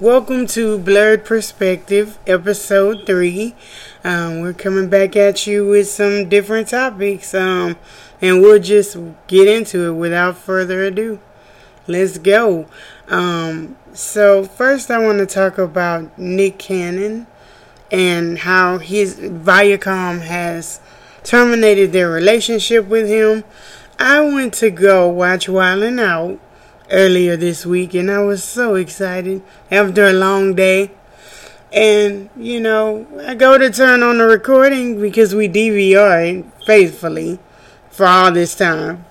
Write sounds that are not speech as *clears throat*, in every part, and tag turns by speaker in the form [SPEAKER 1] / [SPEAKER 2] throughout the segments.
[SPEAKER 1] Welcome to Blurred Perspective, episode three. Um, we're coming back at you with some different topics, um, and we'll just get into it without further ado. Let's go. Um, so, first, I want to talk about Nick Cannon and how his Viacom has terminated their relationship with him. I went to go watch Wildin' Out earlier this week, and I was so excited after a long day. And, you know, I go to turn on the recording because we DVR faithfully for all this time.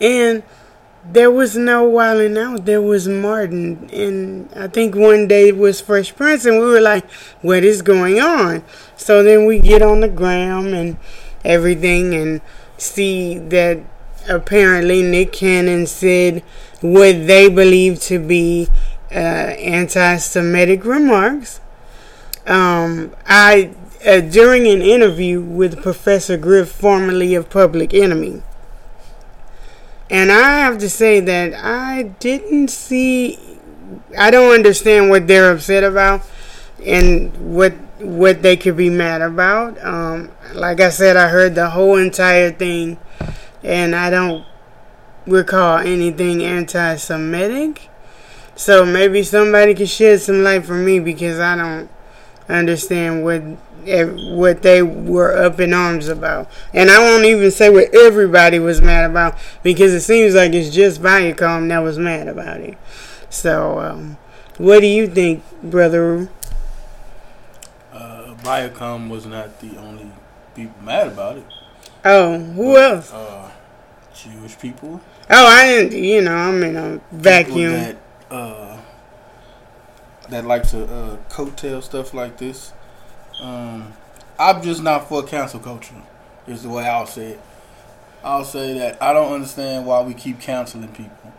[SPEAKER 1] And there was no Wildin' Out. There was Martin. And I think one day it was Fresh Prince, and we were like, what is going on? So then we get on the gram and everything and see that apparently Nick Cannon said what they believe to be uh, anti-Semitic remarks. Um, I uh, during an interview with Professor Griff, formerly of Public Enemy, and I have to say that I didn't see. I don't understand what they're upset about, and what what they could be mad about. Um, like I said, I heard the whole entire thing and I don't recall anything anti Semitic. So maybe somebody could shed some light for me because I don't understand what what they were up in arms about. And I won't even say what everybody was mad about because it seems like it's just Viacom that was mad about it. So, um, what do you think, brother?
[SPEAKER 2] Uh, Viacom was not the only people mad about it.
[SPEAKER 1] Oh, who but, else?
[SPEAKER 2] Uh, Jewish people.
[SPEAKER 1] Oh, I didn't. You know, I'm in a vacuum.
[SPEAKER 2] That, uh, that like to uh, coattail stuff like this. Um, I'm just not for cancel culture. Is the way I'll say it. I'll say that I don't understand why we keep canceling people.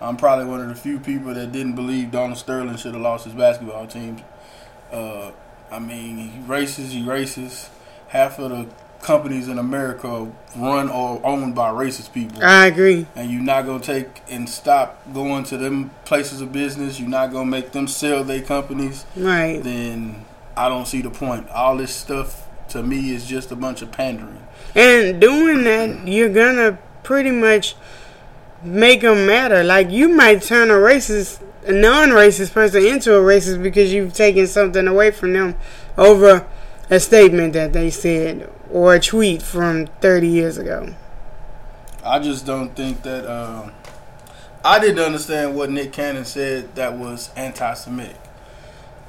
[SPEAKER 2] I'm probably one of the few people that didn't believe Donald Sterling should have lost his basketball team. Uh, I mean, he races, he races. Half of the companies in America run or owned by racist people.
[SPEAKER 1] I agree.
[SPEAKER 2] And you're not gonna take and stop going to them places of business. You're not gonna make them sell their companies.
[SPEAKER 1] Right.
[SPEAKER 2] Then I don't see the point. All this stuff to me is just a bunch of pandering.
[SPEAKER 1] And doing that, you're gonna pretty much make them matter. Like you might turn a racist, a non-racist person into a racist because you've taken something away from them over a statement that they said or a tweet from 30 years ago.
[SPEAKER 2] I just don't think that. Uh, I didn't understand what Nick Cannon said that was anti Semitic.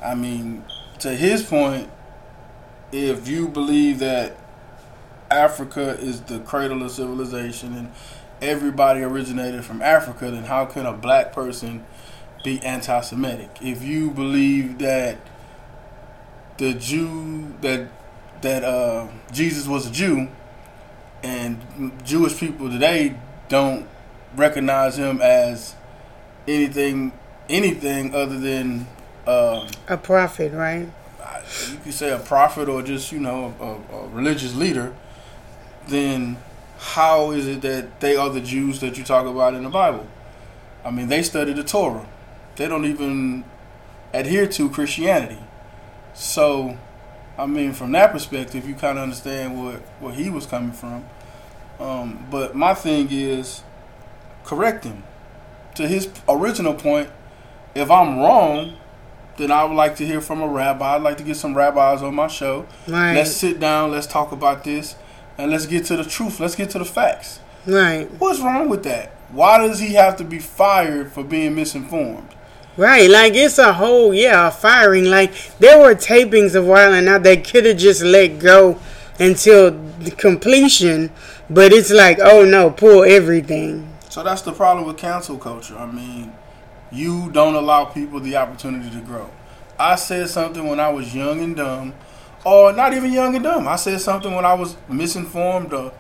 [SPEAKER 2] I mean, to his point, if you believe that Africa is the cradle of civilization and everybody originated from Africa, then how can a black person be anti Semitic? If you believe that the Jew that that uh, Jesus was a Jew, and Jewish people today don't recognize him as anything anything other than uh,
[SPEAKER 1] a prophet, right?
[SPEAKER 2] You could say a prophet or just you know a, a religious leader. Then how is it that they are the Jews that you talk about in the Bible? I mean, they study the Torah. They don't even adhere to Christianity. So I mean, from that perspective, you kind of understand what where he was coming from. Um, but my thing is, correct him to his original point. If I'm wrong, then I would like to hear from a rabbi. I'd like to get some rabbis on my show.
[SPEAKER 1] Right.
[SPEAKER 2] Let's sit down. Let's talk about this, and let's get to the truth. Let's get to the facts.
[SPEAKER 1] Right.
[SPEAKER 2] What's wrong with that? Why does he have to be fired for being misinformed?
[SPEAKER 1] Right, like it's a whole yeah, a firing. Like there were tapings of Wildin' Out they could have just let go until completion, but it's like, oh no, pull everything.
[SPEAKER 2] So that's the problem with cancel culture. I mean, you don't allow people the opportunity to grow. I said something when I was young and dumb, or not even young and dumb. I said something when I was misinformed or,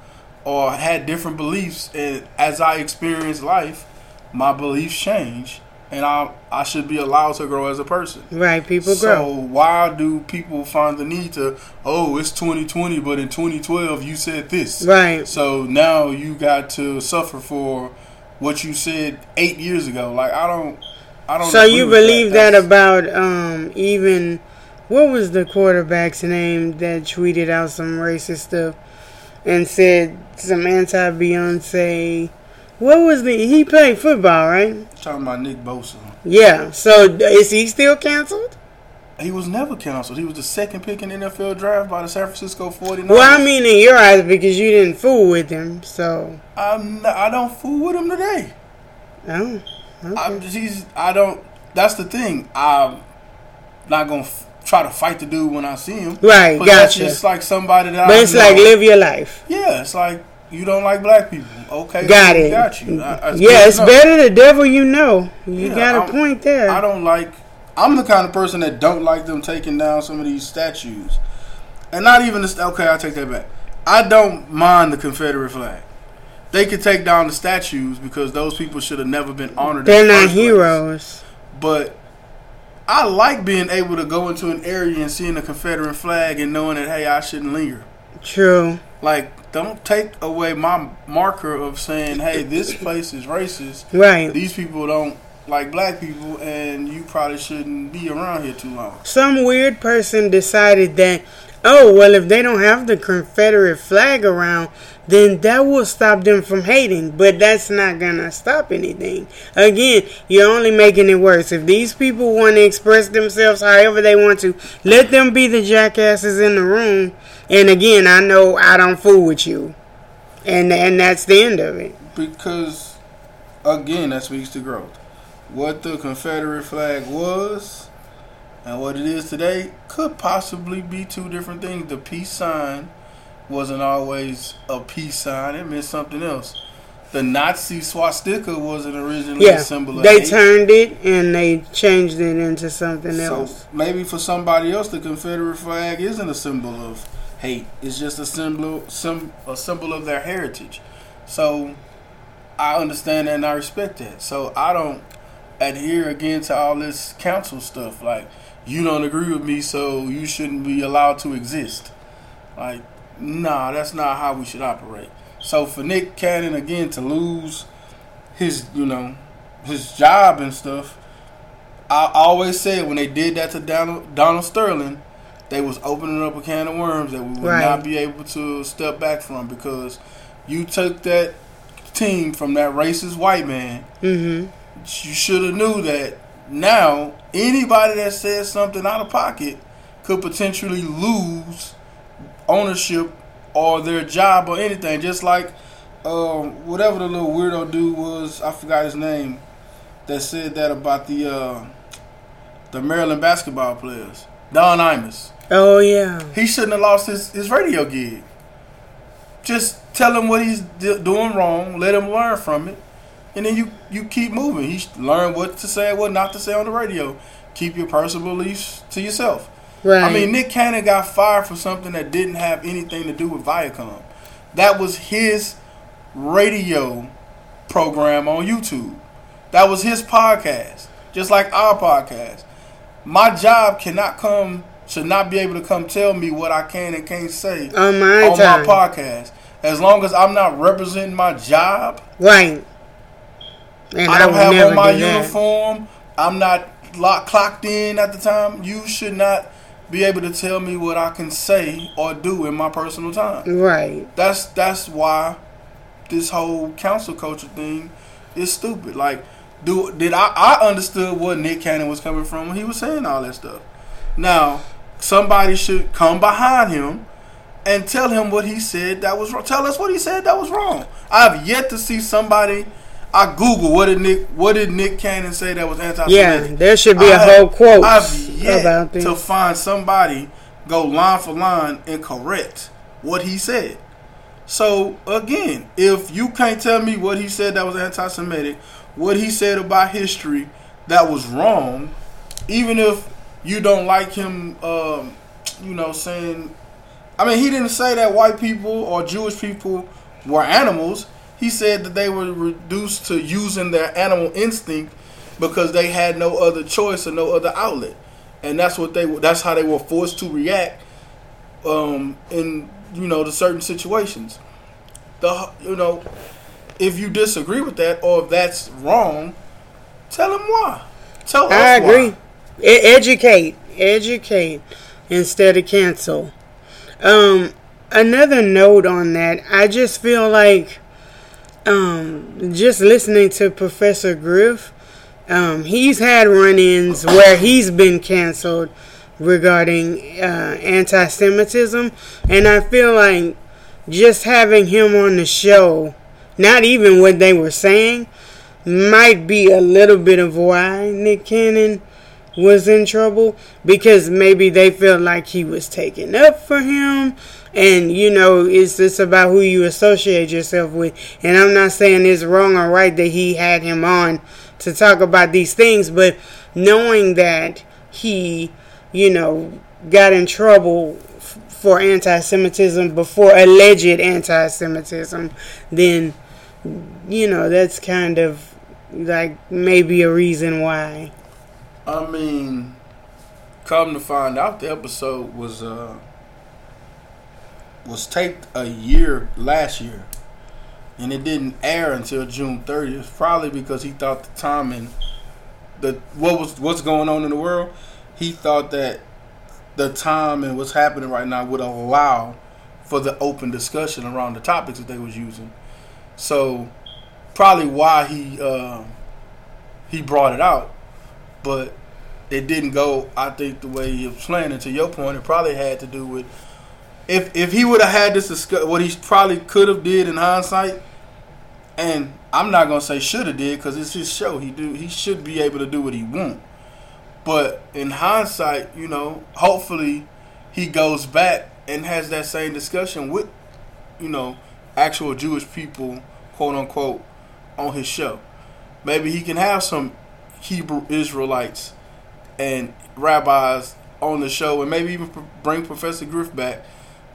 [SPEAKER 2] or had different beliefs, and as I experienced life, my beliefs changed and I I should be allowed to grow as a person.
[SPEAKER 1] Right, people
[SPEAKER 2] so
[SPEAKER 1] grow.
[SPEAKER 2] So why do people find the need to? Oh, it's 2020, but in 2012 you said this.
[SPEAKER 1] Right.
[SPEAKER 2] So now you got to suffer for what you said eight years ago. Like I don't. I don't.
[SPEAKER 1] So you believe that,
[SPEAKER 2] That's-
[SPEAKER 1] about um even what was the quarterback's name that tweeted out some racist stuff and said some anti Beyonce. What was the he played football right?
[SPEAKER 2] talking about Nick Bosa.
[SPEAKER 1] Yeah. So is he still canceled?
[SPEAKER 2] He was never canceled. He was the second pick in the NFL draft by the San Francisco 49ers.
[SPEAKER 1] Well, I mean in your eyes because you didn't fool with him. So
[SPEAKER 2] I'm not, I don't fool with him today.
[SPEAKER 1] oh, okay.
[SPEAKER 2] I'm just, he's I don't. That's the thing. I'm not gonna f- try to fight the dude when I see him.
[SPEAKER 1] right.
[SPEAKER 2] But that's
[SPEAKER 1] Gotcha.
[SPEAKER 2] just like somebody that.
[SPEAKER 1] But
[SPEAKER 2] I
[SPEAKER 1] it's
[SPEAKER 2] know.
[SPEAKER 1] like live your life.
[SPEAKER 2] Yeah, it's like you don't like black people. Okay,
[SPEAKER 1] Got it.
[SPEAKER 2] Got you. I, I-
[SPEAKER 1] yeah, it's better the devil you know. You
[SPEAKER 2] Yeah,
[SPEAKER 1] got a
[SPEAKER 2] I'm-
[SPEAKER 1] point there.
[SPEAKER 2] I don't like. I'm the kind of person that don't like them taking down some of these statues, and not even the. Okay, I take that back. I don't mind the Confederate flag. They could take down the statues because those people should have never been honored.
[SPEAKER 1] They're not
[SPEAKER 2] first place.
[SPEAKER 1] heroes.
[SPEAKER 2] But I like being able to go into an area and seeing a Confederate flag and knowing that hey, I shouldn't linger.
[SPEAKER 1] True.
[SPEAKER 2] Like, don't take away my marker of saying, hey, this place is racist.
[SPEAKER 1] Right.
[SPEAKER 2] These people don't like black people, and you probably shouldn't be around here too long.
[SPEAKER 1] Some weird person decided that, oh, well, if they don't have the Confederate flag around, then that will stop them from hating. But that's not to stop anything. Again, you're only making it worse. If these people want to express themselves however they want to, let them be the jackasses in the room. And again, I know I don't fool with you. And, and that's the end of it.
[SPEAKER 2] Because, again, that speaks to growth. What the Confederate flag was and what it is today could possibly be two different things. The peace sign wasn't always a peace sign, it meant something else. The Nazi swastika wasn't originally
[SPEAKER 1] Yeah.
[SPEAKER 2] a symbol of
[SPEAKER 1] They
[SPEAKER 2] hate.
[SPEAKER 1] turned it and they changed it into something
[SPEAKER 2] So
[SPEAKER 1] else.
[SPEAKER 2] maybe for somebody else, the Confederate flag isn't a symbol of hate. It's just a symbol, a symbol of their heritage. So I understand that and I respect that. So I don't adhere again to all this council stuff. Like you don't agree with me, so you shouldn't be allowed to exist. Like nah, that's not how we should operate. So for Nick Cannon again to lose his, you know, his job and stuff. I always said when they did that to Donald, Donald Sterling, they was opening up a can of worms that we would
[SPEAKER 1] Right.
[SPEAKER 2] not be able to step back from because you took that team from that racist white man.
[SPEAKER 1] Mm-hmm.
[SPEAKER 2] You should have knew that now anybody that says something out of pocket could potentially lose ownership or their job or anything. Just like um, whatever the little weirdo dude was, I forgot his name, that said that about the uh, the Maryland basketball players, Don Imus.
[SPEAKER 1] Oh yeah.
[SPEAKER 2] He shouldn't have lost his, his radio gig. Just tell him what he's d- doing wrong. Let him learn from it, and then you you keep moving. He learn what to say and what not to say on the radio. Keep your personal beliefs to yourself.
[SPEAKER 1] Right.
[SPEAKER 2] I mean, Nick Cannon got fired for something that didn't have anything to do with Viacom. That was his radio program on YouTube. That was his podcast, just like our podcast. My job cannot come, should not be able to come tell me what I can and can't say
[SPEAKER 1] on my
[SPEAKER 2] on
[SPEAKER 1] time.
[SPEAKER 2] my podcast. As long as I'm not representing my job,
[SPEAKER 1] Right. And
[SPEAKER 2] I don't
[SPEAKER 1] would
[SPEAKER 2] have on my
[SPEAKER 1] do that.
[SPEAKER 2] uniform. I'm not lock, clocked in at the time. You should not be able to tell me what I can say or do in my personal time.
[SPEAKER 1] Right.
[SPEAKER 2] That's that's why this whole council culture thing is stupid. Like, do did I I understood what Nick Cannon was coming from when he was saying all that stuff. Now, somebody should come behind him and tell him what he said that was wrong. Tell us what he said that was wrong. I've yet to see somebody. I Google what did Nick what did Nick Cannon say that was anti-Semitic.
[SPEAKER 1] Yeah, there should be a
[SPEAKER 2] I
[SPEAKER 1] whole quote
[SPEAKER 2] I've yet to find somebody go line for line and correct what he said. So again, if you can't tell me what he said that was anti-Semitic, what he said about history that was wrong, even if you don't like him, um, you know, saying, I mean, he didn't say that white people or Jewish people were animals. He said that they were reduced to using their animal instinct because they had no other choice or no other outlet, and that's what they. That's how they were forced to react um, in you know the certain situations. The you know, if you disagree with that or if that's wrong, tell him why. Tell us
[SPEAKER 1] I agree.
[SPEAKER 2] why.
[SPEAKER 1] Educate, educate instead of cancel. Um, another note on that, I just feel like, um, just listening to Professor Griff, um, he's had run-ins where he's been canceled regarding uh, anti-Semitism, and I feel like just having him on the show, not even what they were saying, might be a little bit of why Nick Cannon was in trouble because maybe they felt like he was taking up for him. And you know it's just about who you associate yourself with. And i'm not saying it's wrong or right that he had him on to talk about these things but knowing that he you know got in trouble for anti-semitism before alleged anti-semitism then you know that's kind of like maybe a reason why
[SPEAKER 2] I mean, come to find out, the episode was uh was taped a year last year, and it didn't air until June 30th. Probably because he thought the timing, the what was what's going on in the world, he thought that the time and what's happening right now would allow for the open discussion around the topics that they was using. So probably why he uh, he brought it out, but it didn't go. I think the way he was planning. To your point, it probably had to do with if if he would have had this discuss what he probably could have did in hindsight. And I'm not gonna say should have did because it's his show. He do he should be able to do what he want. But in hindsight, you know, hopefully he goes back and has that same discussion with, you know, actual Jewish people, quote unquote, on his show. Maybe he can have some Hebrew Israelites and rabbis on the show, and maybe even bring Professor Griff back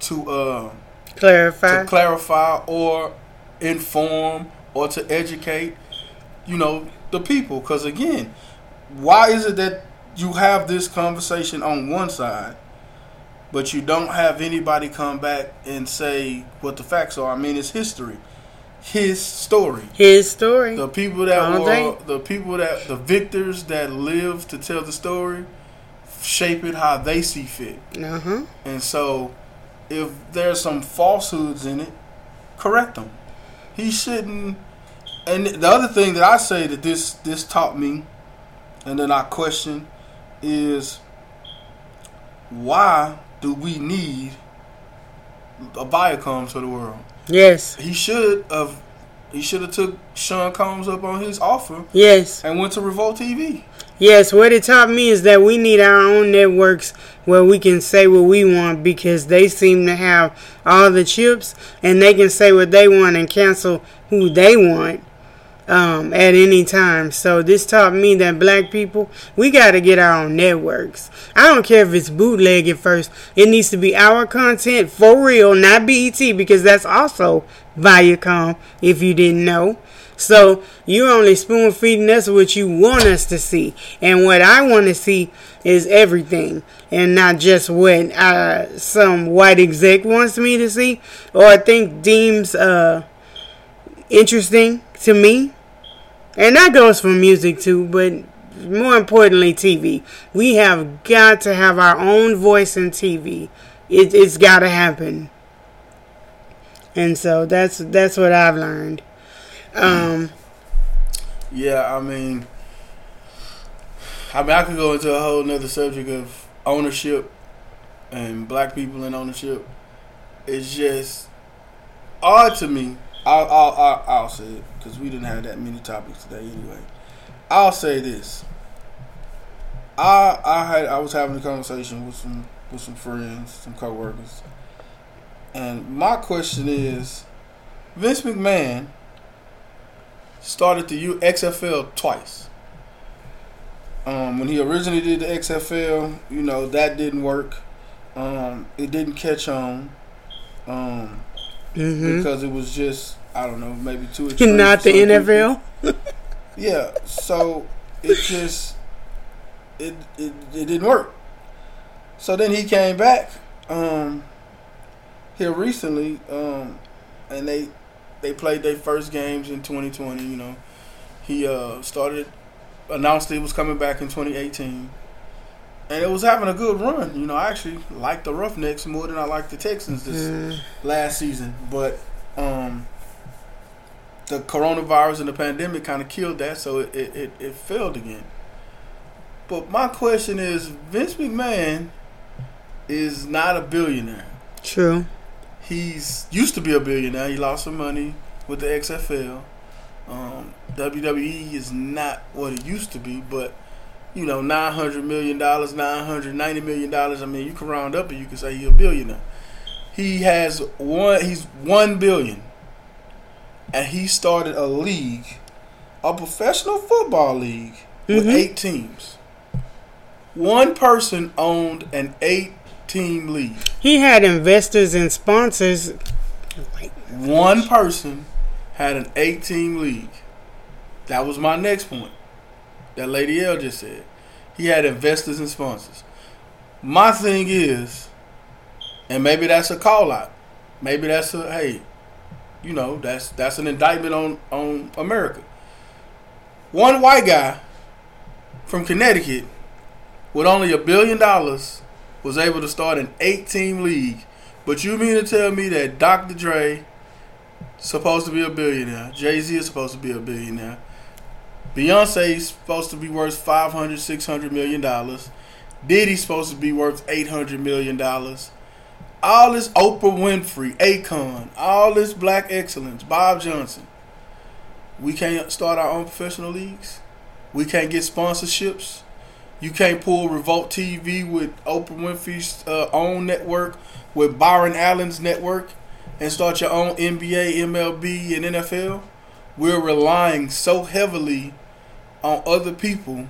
[SPEAKER 2] to uh,
[SPEAKER 1] clarify
[SPEAKER 2] to clarify or inform or to educate, you know, the people. Because again, why is it that you have this conversation on one side, but you don't have anybody come back and say what the facts are? I mean, it's history, his story.
[SPEAKER 1] his story
[SPEAKER 2] The people that were the people that the victors that live to tell the story shape it how they see fit.
[SPEAKER 1] uh-huh
[SPEAKER 2] And so, if there's some falsehoods in it, correct them. He shouldn't. And the other thing that I say that this this taught me, and then I question, is why do we need a Viacom to the world?
[SPEAKER 1] Yes
[SPEAKER 2] He should have. He should have took Sean Combs up on his offer
[SPEAKER 1] yes
[SPEAKER 2] and went to Revolt TV.
[SPEAKER 1] Yes, what it taught me is that we need our own networks where we can say what we want because they seem to have all the chips and they can say what they want and cancel who they want um, at any time. So this taught me that black people, we got to get our own networks. I don't care if it's bootleg at first. It needs to be our content for real, not BET because that's also Viacom if you didn't know. So you're only spoon feeding us what you want us to see, and what I want to see is everything, and not just what uh, some white exec wants me to see, or I think deems uh, interesting to me. And that goes for music too, but more importantly, TV. We have got to have our own voice in TV. It, it's got to happen. And so that's that's what I've learned. Um,
[SPEAKER 2] Yeah, I mean, I mean, I could go into a whole nother subject of ownership and black people in ownership. It's just odd to me. I'll I'll, I'll, I'll say it because we didn't have that many topics today anyway. I'll say this. I I had I was having a conversation with some with some friends, some coworkers, and my question is, Vince McMahon started the U- XFL twice. Um, when he originally did the XFL, you know that didn't work. Um, it didn't catch on um,
[SPEAKER 1] mhm.
[SPEAKER 2] because it was just I don't know maybe too extreme *laughs*
[SPEAKER 1] Not the NFL. *laughs*
[SPEAKER 2] Yeah, so it just it, it it didn't work. So then he came back um, here recently, um, and they they played their first games in 2020. You know, he uh, started announced he was coming back in 2018, and it was having a good run. You know, I actually liked the Roughnecks more than I liked the Texans this
[SPEAKER 1] Mm.
[SPEAKER 2] last season, but um, the coronavirus and the pandemic kind of killed that, so it, it, it, it failed again. But my question is, Vince McMahon is not a billionaire.
[SPEAKER 1] True.
[SPEAKER 2] He's used to be a billionaire. He lost some money with the XFL. Um, WWE is not what it used to be, but you know, nine hundred million dollars, nine hundred ninety million dollars. I mean, you can round up and you can say he's a billionaire. He has one. He's one billion, and he started a league, a professional football league with
[SPEAKER 1] Mhm.
[SPEAKER 2] eight teams. One person owned an eight-team league.
[SPEAKER 1] He had investors and sponsors. Like,
[SPEAKER 2] One person had an eight team league. That was my next point. That Lady L just said. He had investors and sponsors. My thing is, and maybe that's a call out. Maybe that's a hey, you know, that's that's an indictment on, on America. One white guy from Connecticut with only a billion dollars was able to start an eight team league. But you mean to tell me that Dr. Dre supposed to be a billionaire. Jay Z is supposed to be a billionaire. Beyonce's supposed to be worth 500, 600 million dollars. Diddy's supposed to be worth 800 million dollars. All this Oprah Winfrey, Akon, all this black excellence, Bob Johnson. We can't start our own professional leagues. We can't get sponsorships. You can't pull Revolt TV with Oprah Winfrey's uh, own network, with Byron Allen's network, and start your own NBA, MLB, and NFL. We're relying so heavily on other people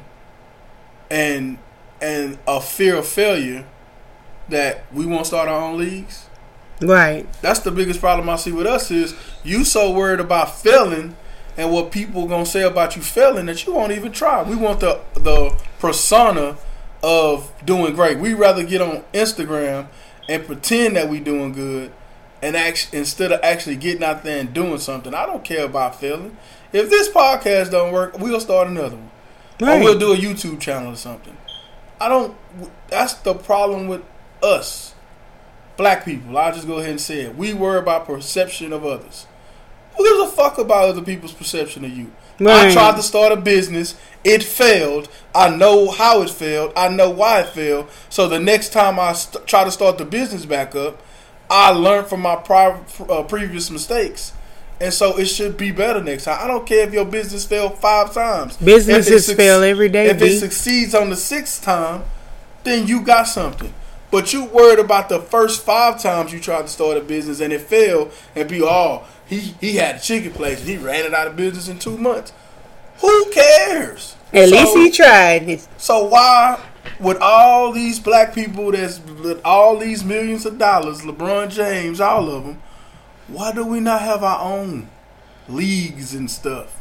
[SPEAKER 2] and and a fear of failure that we won't start our own leagues.
[SPEAKER 1] right.
[SPEAKER 2] That's the biggest problem I see with us is you so worried about failing and what people gonna say about you failing that you won't even try. We want the the persona of doing great. We rather get on Instagram and pretend that we doing good and act, instead of actually getting out there and doing something. I don't care about failing. If this podcast don't work, we'll start another one.
[SPEAKER 1] Right.
[SPEAKER 2] Or we'll do a YouTube channel or something. I don't. That's the problem with us, black people. I'll just go ahead and say it. We worry about perception of others. Who gives a fuck about other people's perception of you? I tried to start a business. It failed. I know how it failed. I know why it failed. So the next time I st- try to start the business back up, I learned from my uh, previous mistakes. And so it should be better next time. I don't care if your business failed five times.
[SPEAKER 1] Businesses
[SPEAKER 2] If
[SPEAKER 1] fail every day,
[SPEAKER 2] If
[SPEAKER 1] B.
[SPEAKER 2] it succeeds on the sixth time, then you got something. But you worried about the first five times you tried to start a business and it failed, and be all he he had a chicken place and he ran it out of business in two months. Who cares?
[SPEAKER 1] At
[SPEAKER 2] So-
[SPEAKER 1] least he tried.
[SPEAKER 2] So why, with all these black people that's with all these millions of dollars, LeBron James, all of them, why do we not have our own leagues and stuff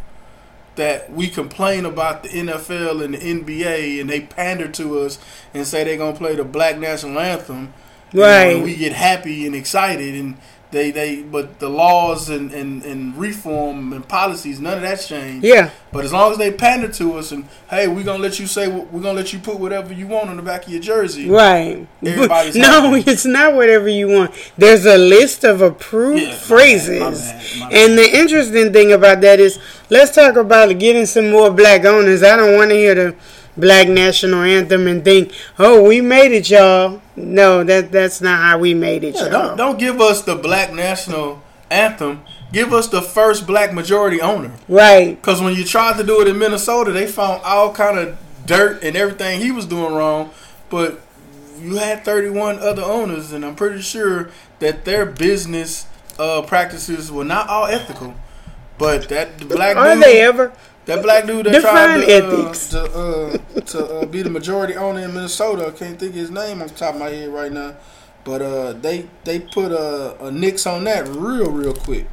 [SPEAKER 2] that we complain about the NFL and the NBA and they pander to us and say they're gonna play the black national anthem, you know, and we get happy and excited and. They, they, but the laws and, and, and reform and policies, none of that's changed.
[SPEAKER 1] Yeah.
[SPEAKER 2] But as long as they pander to us and hey, we're gonna let you say we're gonna let you put whatever you want on the back of your jersey.
[SPEAKER 1] Right.
[SPEAKER 2] Everybody's *laughs*
[SPEAKER 1] no,
[SPEAKER 2] happy.
[SPEAKER 1] it's not whatever you want. There's a list of approved
[SPEAKER 2] Yeah, my bad,
[SPEAKER 1] phrases.
[SPEAKER 2] my bad, my
[SPEAKER 1] And the interesting thing about that is, let's talk about getting some more black owners. I don't want to hear the black national anthem and think, "Oh, we made it, y'all." No, that that's not how we made it,
[SPEAKER 2] Yeah,
[SPEAKER 1] y'all.
[SPEAKER 2] don't don't give us the black national anthem. Give us the first black majority owner.
[SPEAKER 1] Right.
[SPEAKER 2] Because when you tried to do it in Minnesota, they found all kind of dirt and everything he was doing wrong. But you had 31 other owners, and I'm pretty sure that their business uh, practices were not all ethical. But that black
[SPEAKER 1] Are
[SPEAKER 2] dude,
[SPEAKER 1] they ever?
[SPEAKER 2] That black dude that
[SPEAKER 1] Define
[SPEAKER 2] tried to,
[SPEAKER 1] ethics.
[SPEAKER 2] Uh, to, uh, to uh, be the majority owner in Minnesota, I can't think of his name off the top of my head right now. But uh, they they put a, a nix on that real real quick.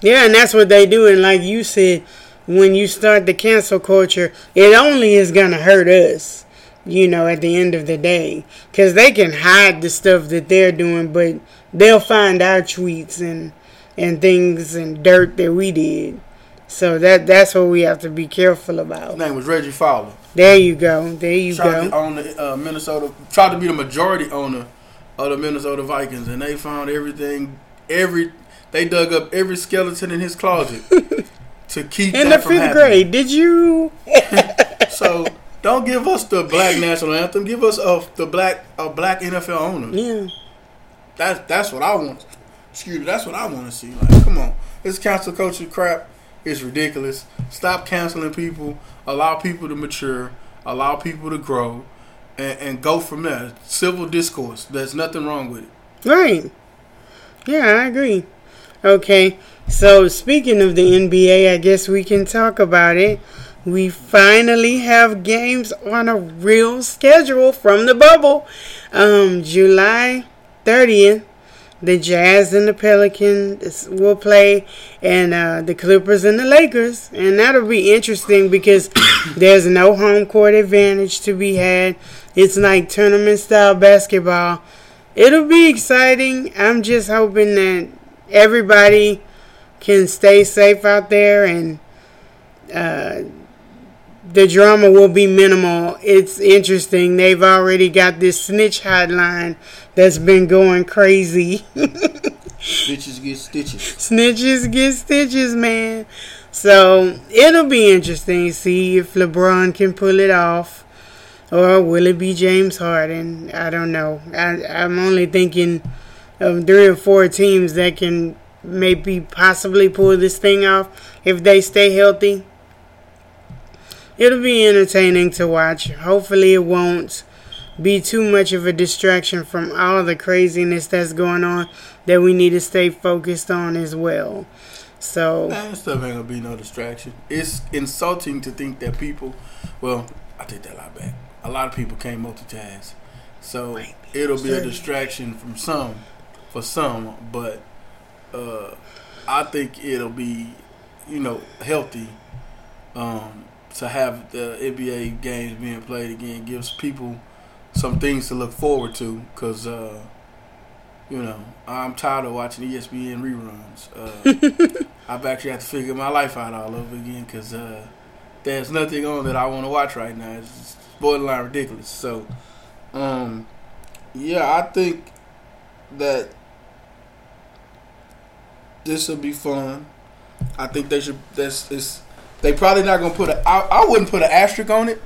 [SPEAKER 1] Yeah, and that's what they do. And like you said, when you start the cancel culture, it only is going to hurt us, you know, at the end of the day. Because they can hide the stuff that they're doing, but they'll find our tweets and, and things and dirt that we did. So that that's what we have to be careful about.
[SPEAKER 2] His name was Reggie Fowler.
[SPEAKER 1] There you go. There you
[SPEAKER 2] tried
[SPEAKER 1] go.
[SPEAKER 2] to own the uh, Minnesota. Tried to be the majority owner of the Minnesota Vikings, and they found everything. Every they dug up every skeleton in his closet *laughs* to keep
[SPEAKER 1] In
[SPEAKER 2] that
[SPEAKER 1] the
[SPEAKER 2] from
[SPEAKER 1] fifth
[SPEAKER 2] happening.
[SPEAKER 1] grade, did you? *laughs*
[SPEAKER 2] So don't give us the black national anthem. Give us a the black a black NFL owner.
[SPEAKER 1] Yeah.
[SPEAKER 2] That's that's what I want. Excuse me. That's what I want to see. Like, come on, this cancel culture crap is ridiculous. Stop canceling people. Allow people to mature. Allow people to grow, and, and go from there. Civil discourse. There's nothing wrong with it.
[SPEAKER 1] Right. Yeah, I agree. Okay. So speaking of the NBA, I guess we can talk about it. We finally have games on a real schedule from the bubble. Um, July 30th, the Jazz and the Pelicans will play, and uh, the Clippers and the Lakers. And that'll be interesting because *coughs* there's no home court advantage to be had. It's like tournament style basketball. It'll be exciting. I'm just hoping that everybody can stay safe out there and uh, the drama will be minimal. It's interesting. They've already got this snitch hotline that's been going crazy.
[SPEAKER 2] Snitches get stitches. *laughs*
[SPEAKER 1] Snitches get stitches, man. So it'll be interesting to see if LeBron can pull it off. Or will it be James Harden? I don't know. I, I'm only thinking of three or four teams that can maybe possibly pull this thing off if they stay healthy. It'll be entertaining to watch. Hopefully, it won't be too much of a distraction from all the craziness that's going on that we need to stay focused on as well. So,
[SPEAKER 2] Man, stuff ain't gonna be no distraction. It's insulting to think that people. Well, I take that a lot back. A lot of people can't multitask, so it'll be a distraction from some, for some. But uh, I think it'll be, you know, healthy um, to have the NBA games being played again. Gives people some things to look forward to, because. Uh, you know, I'm tired of watching ESPN reruns. Uh, *laughs* I've actually had to figure my life out all over again because uh, there's nothing on that I want to watch right now. It's borderline ridiculous. So, um, yeah, I think that this will be fun. I think they should. That's it's. They probably not gonna put a. I, I wouldn't put an asterisk on it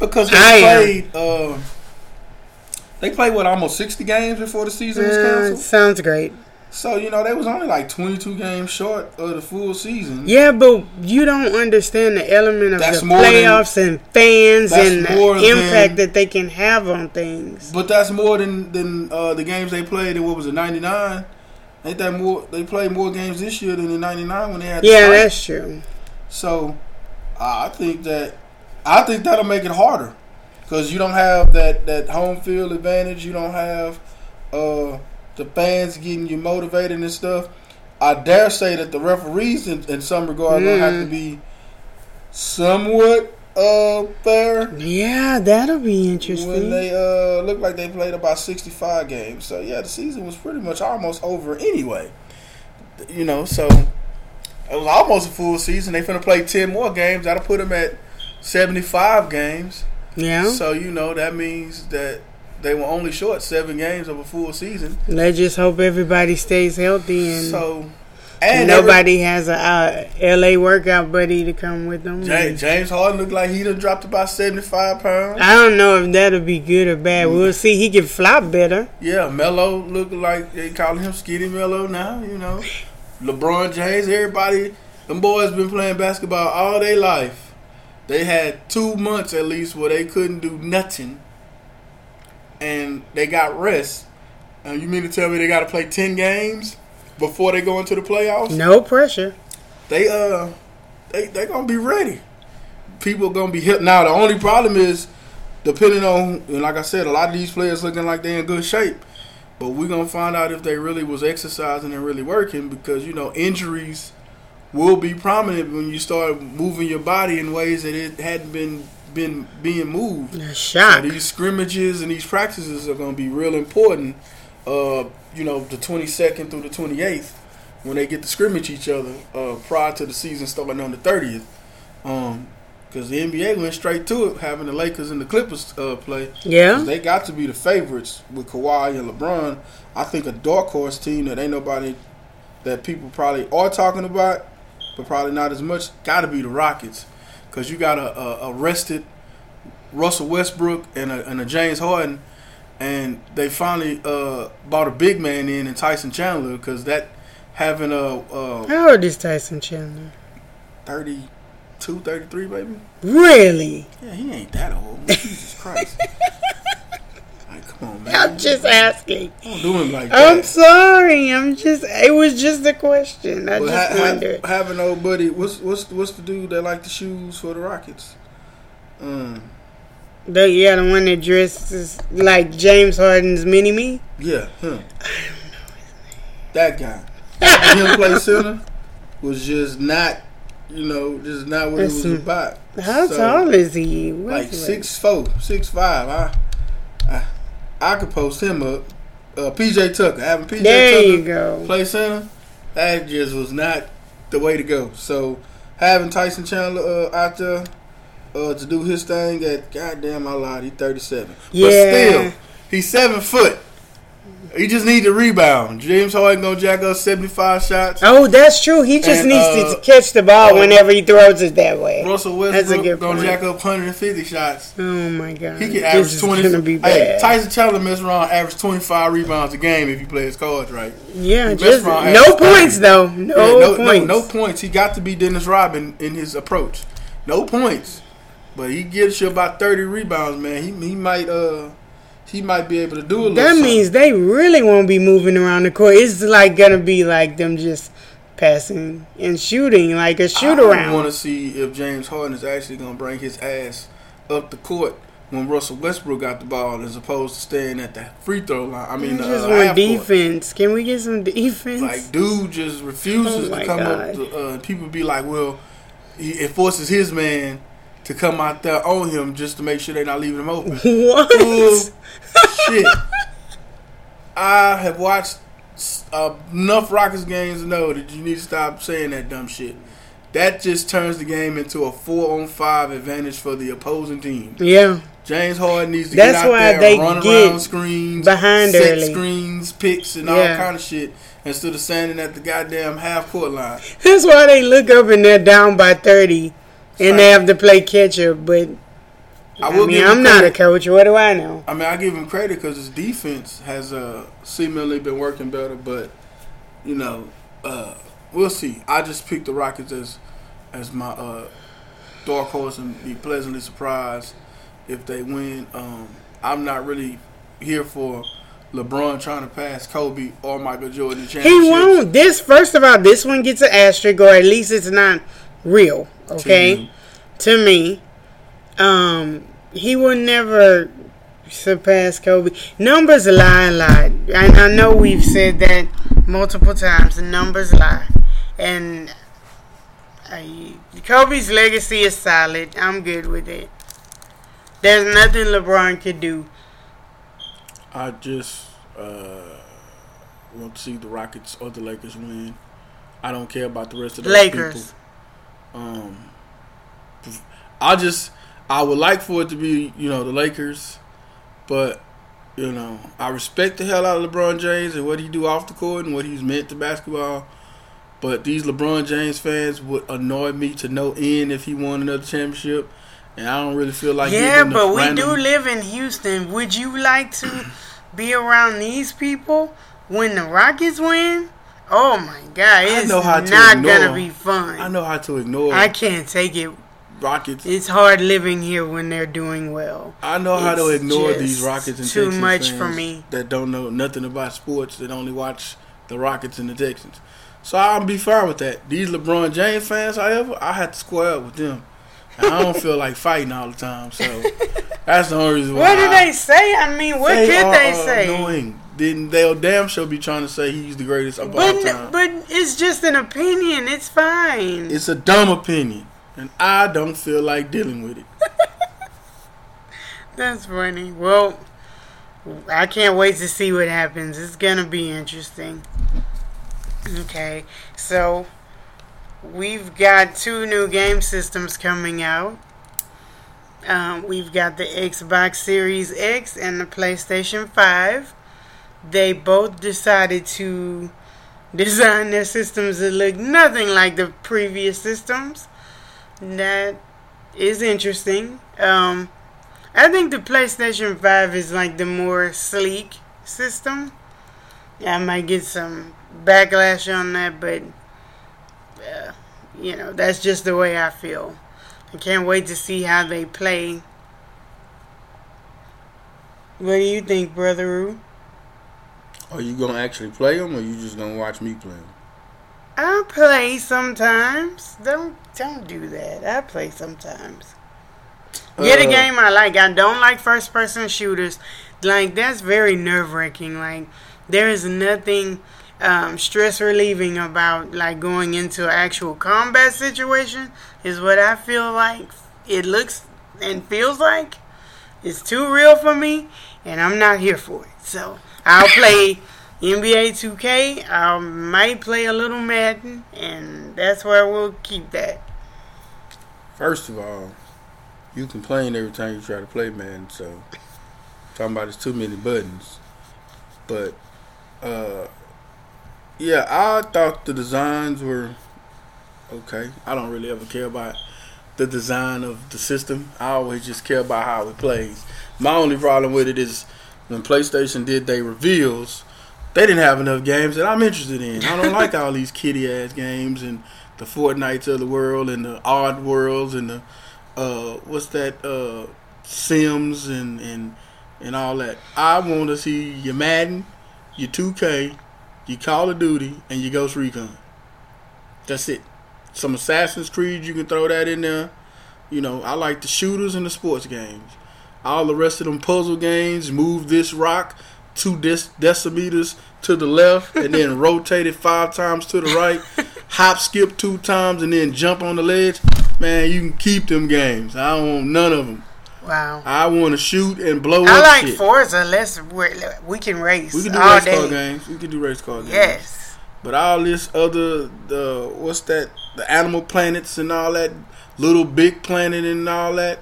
[SPEAKER 2] because they
[SPEAKER 1] I
[SPEAKER 2] played. Uh, they played what almost sixty games before the season was
[SPEAKER 1] uh,
[SPEAKER 2] canceled.
[SPEAKER 1] sounds great.
[SPEAKER 2] So you know they was only like twenty two games short of the full season.
[SPEAKER 1] Yeah, but you don't understand the element of
[SPEAKER 2] That's
[SPEAKER 1] the
[SPEAKER 2] more than-
[SPEAKER 1] playoffs and fans and the impact
[SPEAKER 2] than-
[SPEAKER 1] that they can have on things.
[SPEAKER 2] But that's more than than uh, the games they played in what was it ninety nine. Ain't that more? They played more games this year than in '99 when they had. the
[SPEAKER 1] Yeah,
[SPEAKER 2] strike.
[SPEAKER 1] that's true.
[SPEAKER 2] So, I think that I think that'll make it harder because you don't have that that home field advantage. You don't have uh, the fans getting you motivated and stuff. I dare say that the referees, in, in some regard, gonna have to
[SPEAKER 1] Mm.
[SPEAKER 2] be somewhat uh, fair.
[SPEAKER 1] Yeah, that'll be
[SPEAKER 2] When
[SPEAKER 1] interesting.
[SPEAKER 2] they uh looked like they played about sixty five games, so yeah, the season was pretty much almost over anyway. You know, so it was almost a full season. They finna play ten more games. That'll put them at seventy five games.
[SPEAKER 1] yeah,
[SPEAKER 2] So you know that means that they were only short seven games of a full season.
[SPEAKER 1] let's just hope everybody stays healthy and
[SPEAKER 2] So and every-
[SPEAKER 1] nobody has a uh, LA workout buddy to come with them.
[SPEAKER 2] James, James Harden looked like he done dropped about seventy five pounds.
[SPEAKER 1] I don't know if that'll be good or bad. We'll see. He can flop better.
[SPEAKER 2] Yeah, Melo look like they calling him Skinny Melo now. You know, LeBron James, everybody, them boys been playing basketball all their life. They had two months at least where they couldn't do nothing, and they got rest. And you mean to tell me they got to play ten games before they go into the playoffs?
[SPEAKER 1] No pressure.
[SPEAKER 2] They uh, they they gonna be ready. People gonna be hit. Now the only problem is, depending on, and like I said, a lot of these players looking like they in good shape. But we're gonna find out if they really was exercising and really working because you know injuries will be prominent when you start moving your body in ways that it hadn't been been being moved.
[SPEAKER 1] A
[SPEAKER 2] So
[SPEAKER 1] shock.
[SPEAKER 2] these scrimmages and these practices are going to be real important. Uh, you know, the 22nd through the 28th, when they get to scrimmage each other uh, prior to the season starting on the thirtieth. Um, because the NBA went straight to it, having the Lakers and the Clippers uh, play.
[SPEAKER 1] Yeah.
[SPEAKER 2] They got to be the favorites with Kawhi and LeBron. I think a dark horse team that ain't nobody that people probably are talking about, but probably not as much, got to be the Rockets. Because you got a, a, a rested Russell Westbrook and a, and a James Harden, and they finally uh, bought a big man in and Tyson Chandler because that having a, a
[SPEAKER 1] How old is Tyson Chandler?
[SPEAKER 2] 32, 33, baby.
[SPEAKER 1] Really?
[SPEAKER 2] Yeah, he ain't that old. *laughs* Jesus Christ. Like, come on, man.
[SPEAKER 1] I'm just asking.
[SPEAKER 2] Don't do him like that.
[SPEAKER 1] I'm sorry. I'm just. It was just a question. I
[SPEAKER 2] But
[SPEAKER 1] just
[SPEAKER 2] ha-
[SPEAKER 1] wondered.
[SPEAKER 2] having old buddy, what's what's what's the dude that like the shoes for the Rockets? Um,
[SPEAKER 1] The yeah, the one that dresses like James Harden's mini me.
[SPEAKER 2] yeah, him. That guy. Him play center was just not, you know, this is not what it was
[SPEAKER 1] Listen,
[SPEAKER 2] about.
[SPEAKER 1] How
[SPEAKER 2] So,
[SPEAKER 1] tall is he?
[SPEAKER 2] Like
[SPEAKER 1] What's
[SPEAKER 2] six four, six five. I, I, I could post him up. Uh, PJ Tucker, having PJ
[SPEAKER 1] There
[SPEAKER 2] Tucker play center, that just was not the way to go. So having Tyson Chandler uh, out there uh, to do his thing at goddamn I lied, he's thirty seven.
[SPEAKER 1] yeah.
[SPEAKER 2] But still, he's seven foot. He just need to rebound. James Harden gonna jack up seventy five shots.
[SPEAKER 1] Oh, that's true. He just
[SPEAKER 2] And,
[SPEAKER 1] needs
[SPEAKER 2] uh,
[SPEAKER 1] to catch the ball
[SPEAKER 2] uh,
[SPEAKER 1] whenever he throws it that way.
[SPEAKER 2] Russell
[SPEAKER 1] That's a
[SPEAKER 2] Westbrook
[SPEAKER 1] good
[SPEAKER 2] gonna
[SPEAKER 1] point.
[SPEAKER 2] jack up hundred and fifty shots.
[SPEAKER 1] Oh my god.
[SPEAKER 2] He can
[SPEAKER 1] this
[SPEAKER 2] average
[SPEAKER 1] is
[SPEAKER 2] twenty.
[SPEAKER 1] gonna be
[SPEAKER 2] Hey,
[SPEAKER 1] bad.
[SPEAKER 2] Tyson Chandler mess around, average twenty five rebounds a game if he plays his cards right.
[SPEAKER 1] yeah, just
[SPEAKER 2] around,
[SPEAKER 1] no points
[SPEAKER 2] 30.
[SPEAKER 1] though. No,
[SPEAKER 2] Yeah, no,
[SPEAKER 1] points.
[SPEAKER 2] No, no points. He got to be Dennis Rodman in his approach. No points, but he gives you about thirty rebounds, man. He he might uh he might be able to do a little.
[SPEAKER 1] That
[SPEAKER 2] something.
[SPEAKER 1] means they really won't be moving around the court. It's like gonna be like them just passing and shooting, like a shoot around.
[SPEAKER 2] I want to see if James Harden is actually going to bring his ass up the court when Russell Westbrook got the ball, as opposed to staying at the free throw line. I mean,
[SPEAKER 1] just
[SPEAKER 2] uh,
[SPEAKER 1] want
[SPEAKER 2] half court.
[SPEAKER 1] defense. Can we get some defense?
[SPEAKER 2] Like, dude just refuses
[SPEAKER 1] Oh
[SPEAKER 2] to come
[SPEAKER 1] God.
[SPEAKER 2] up. To, uh, people be like, well, he, it forces his man to come out there on him just to make sure they're not leaving him open.
[SPEAKER 1] what?
[SPEAKER 2] Shit. I have watched enough Rockets games to know that you need to stop saying that dumb shit. That just turns the game into a four on five advantage for the opposing team.
[SPEAKER 1] yeah,
[SPEAKER 2] James Harden needs to
[SPEAKER 1] That's
[SPEAKER 2] get out
[SPEAKER 1] why
[SPEAKER 2] there
[SPEAKER 1] they
[SPEAKER 2] and run
[SPEAKER 1] get
[SPEAKER 2] around screens,
[SPEAKER 1] behind
[SPEAKER 2] set
[SPEAKER 1] early.
[SPEAKER 2] screens, picks, and all kind of shit instead of standing at the goddamn half court line.
[SPEAKER 1] that's why they look up and they're down by thirty, and they have to play catch up. But
[SPEAKER 2] I
[SPEAKER 1] I, mean, I'm not a coach. What do I know?
[SPEAKER 2] I mean, I give him credit because his defense has uh, seemingly been working better, but you know, uh, we'll see. I just picked the Rockets as as my uh, dark horse and be pleasantly surprised if they win. Um, I'm not really here for LeBron trying to pass Kobe or Michael Jordan
[SPEAKER 1] He won't. This first of all, this one gets an asterisk, or at least it's not real. Okay,
[SPEAKER 2] you.
[SPEAKER 1] to me, um, he will never surpass Kobe. Numbers lie a lot, and I know we've said that multiple times. The numbers lie, and I, Kobe's legacy is solid. I'm good with it. There's nothing LeBron could do.
[SPEAKER 2] I just uh, want to see the Rockets or the Lakers win. I don't care about the rest of the
[SPEAKER 1] Lakers.
[SPEAKER 2] people. Um, I just I would like for it to be you know the Lakers, but you know I respect the hell out of LeBron James and what he do off the court and what he's meant to basketball. But these LeBron James fans would annoy me to no end if he won another championship, and I don't really feel like
[SPEAKER 1] yeah, but we do live in Houston. Would you like to be around these people when the Rockets win? Oh my God, it's
[SPEAKER 2] know how to
[SPEAKER 1] not
[SPEAKER 2] ignore
[SPEAKER 1] gonna be fun.
[SPEAKER 2] I know how to ignore
[SPEAKER 1] I can't take it.
[SPEAKER 2] Rockets.
[SPEAKER 1] It's hard living here when they're doing well.
[SPEAKER 2] I know how to ignore these Rockets and
[SPEAKER 1] too
[SPEAKER 2] Texans
[SPEAKER 1] much for me.
[SPEAKER 2] that don't know nothing about sports that only watch the Rockets and the Texans. So I'll be fine with that. These LeBron James fans, however, I had to square up with them. And I don't feel like fighting all the time, so *laughs* that's the only reason why.
[SPEAKER 1] What
[SPEAKER 2] do
[SPEAKER 1] they say? I mean, what
[SPEAKER 2] they
[SPEAKER 1] could they say?
[SPEAKER 2] Annoying. Then they'll damn sure be trying to say he's the greatest of all time.
[SPEAKER 1] but it's just an opinion. It's fine.
[SPEAKER 2] it's a dumb opinion, and I don't feel like dealing with it. *laughs*
[SPEAKER 1] That's funny. Well, I can't wait to see what happens. It's gonna be interesting. Okay, so we've got two new game systems coming out. Um, we've got the Xbox Series X and the PlayStation 5. They both decided to design their systems that look nothing like the previous systems. That is interesting. Um, I think the PlayStation 5 is like the more sleek system. I might get some backlash on that, but uh, you know, that's just the way I feel. I can't wait to see how they play. What do you think, Brother?
[SPEAKER 2] Are you gonna actually play them, or you just gonna watch me play them?
[SPEAKER 1] I play sometimes. Don't don't do that. I play sometimes. Get a
[SPEAKER 2] Uh,
[SPEAKER 1] game I like. I don't like first person shooters. Like that's very nerve wracking. Like there is nothing um, stress relieving about like going into an actual combat situation. Is what I feel like. It looks and feels like. It's too real for me, and I'm not here for it. So I'll play NBA 2K. I might play a little Madden, and that's where we'll keep that.
[SPEAKER 2] First of all, you complain every time you try to play, man. So talking about it's too many buttons, but uh, yeah, I thought the designs were okay. I don't really ever care about the design of the system. I always just care about how it plays. My only problem with it is when PlayStation did their reveals, they didn't have enough games that I'm interested in. I don't like all these kitty ass games and the Fortnites of the world and the Oddworlds and the uh, what's that uh, Sims and and and all that. I want to see your Madden, your 2K, your Call of Duty, and your Ghost Recon. That's it. Some Assassin's Creed, you can throw that in there. You know, I like the shooters and the sports games. All the rest of them puzzle games, move this rock two dec- decimeters to the left and then *laughs* rotate it five times to the right, *laughs* hop skip two times and then jump on the ledge. Man, you can keep them games. I don't want none of them.
[SPEAKER 1] Wow.
[SPEAKER 2] I want to shoot and blow
[SPEAKER 1] I
[SPEAKER 2] up
[SPEAKER 1] like
[SPEAKER 2] shit.
[SPEAKER 1] Forza. Let's we we can race
[SPEAKER 2] We can do
[SPEAKER 1] all
[SPEAKER 2] race
[SPEAKER 1] day.
[SPEAKER 2] car games. We can do race car games.
[SPEAKER 1] Yes.
[SPEAKER 2] But all this other the what's that the animal planets and all that LittleBigPlanet and all that.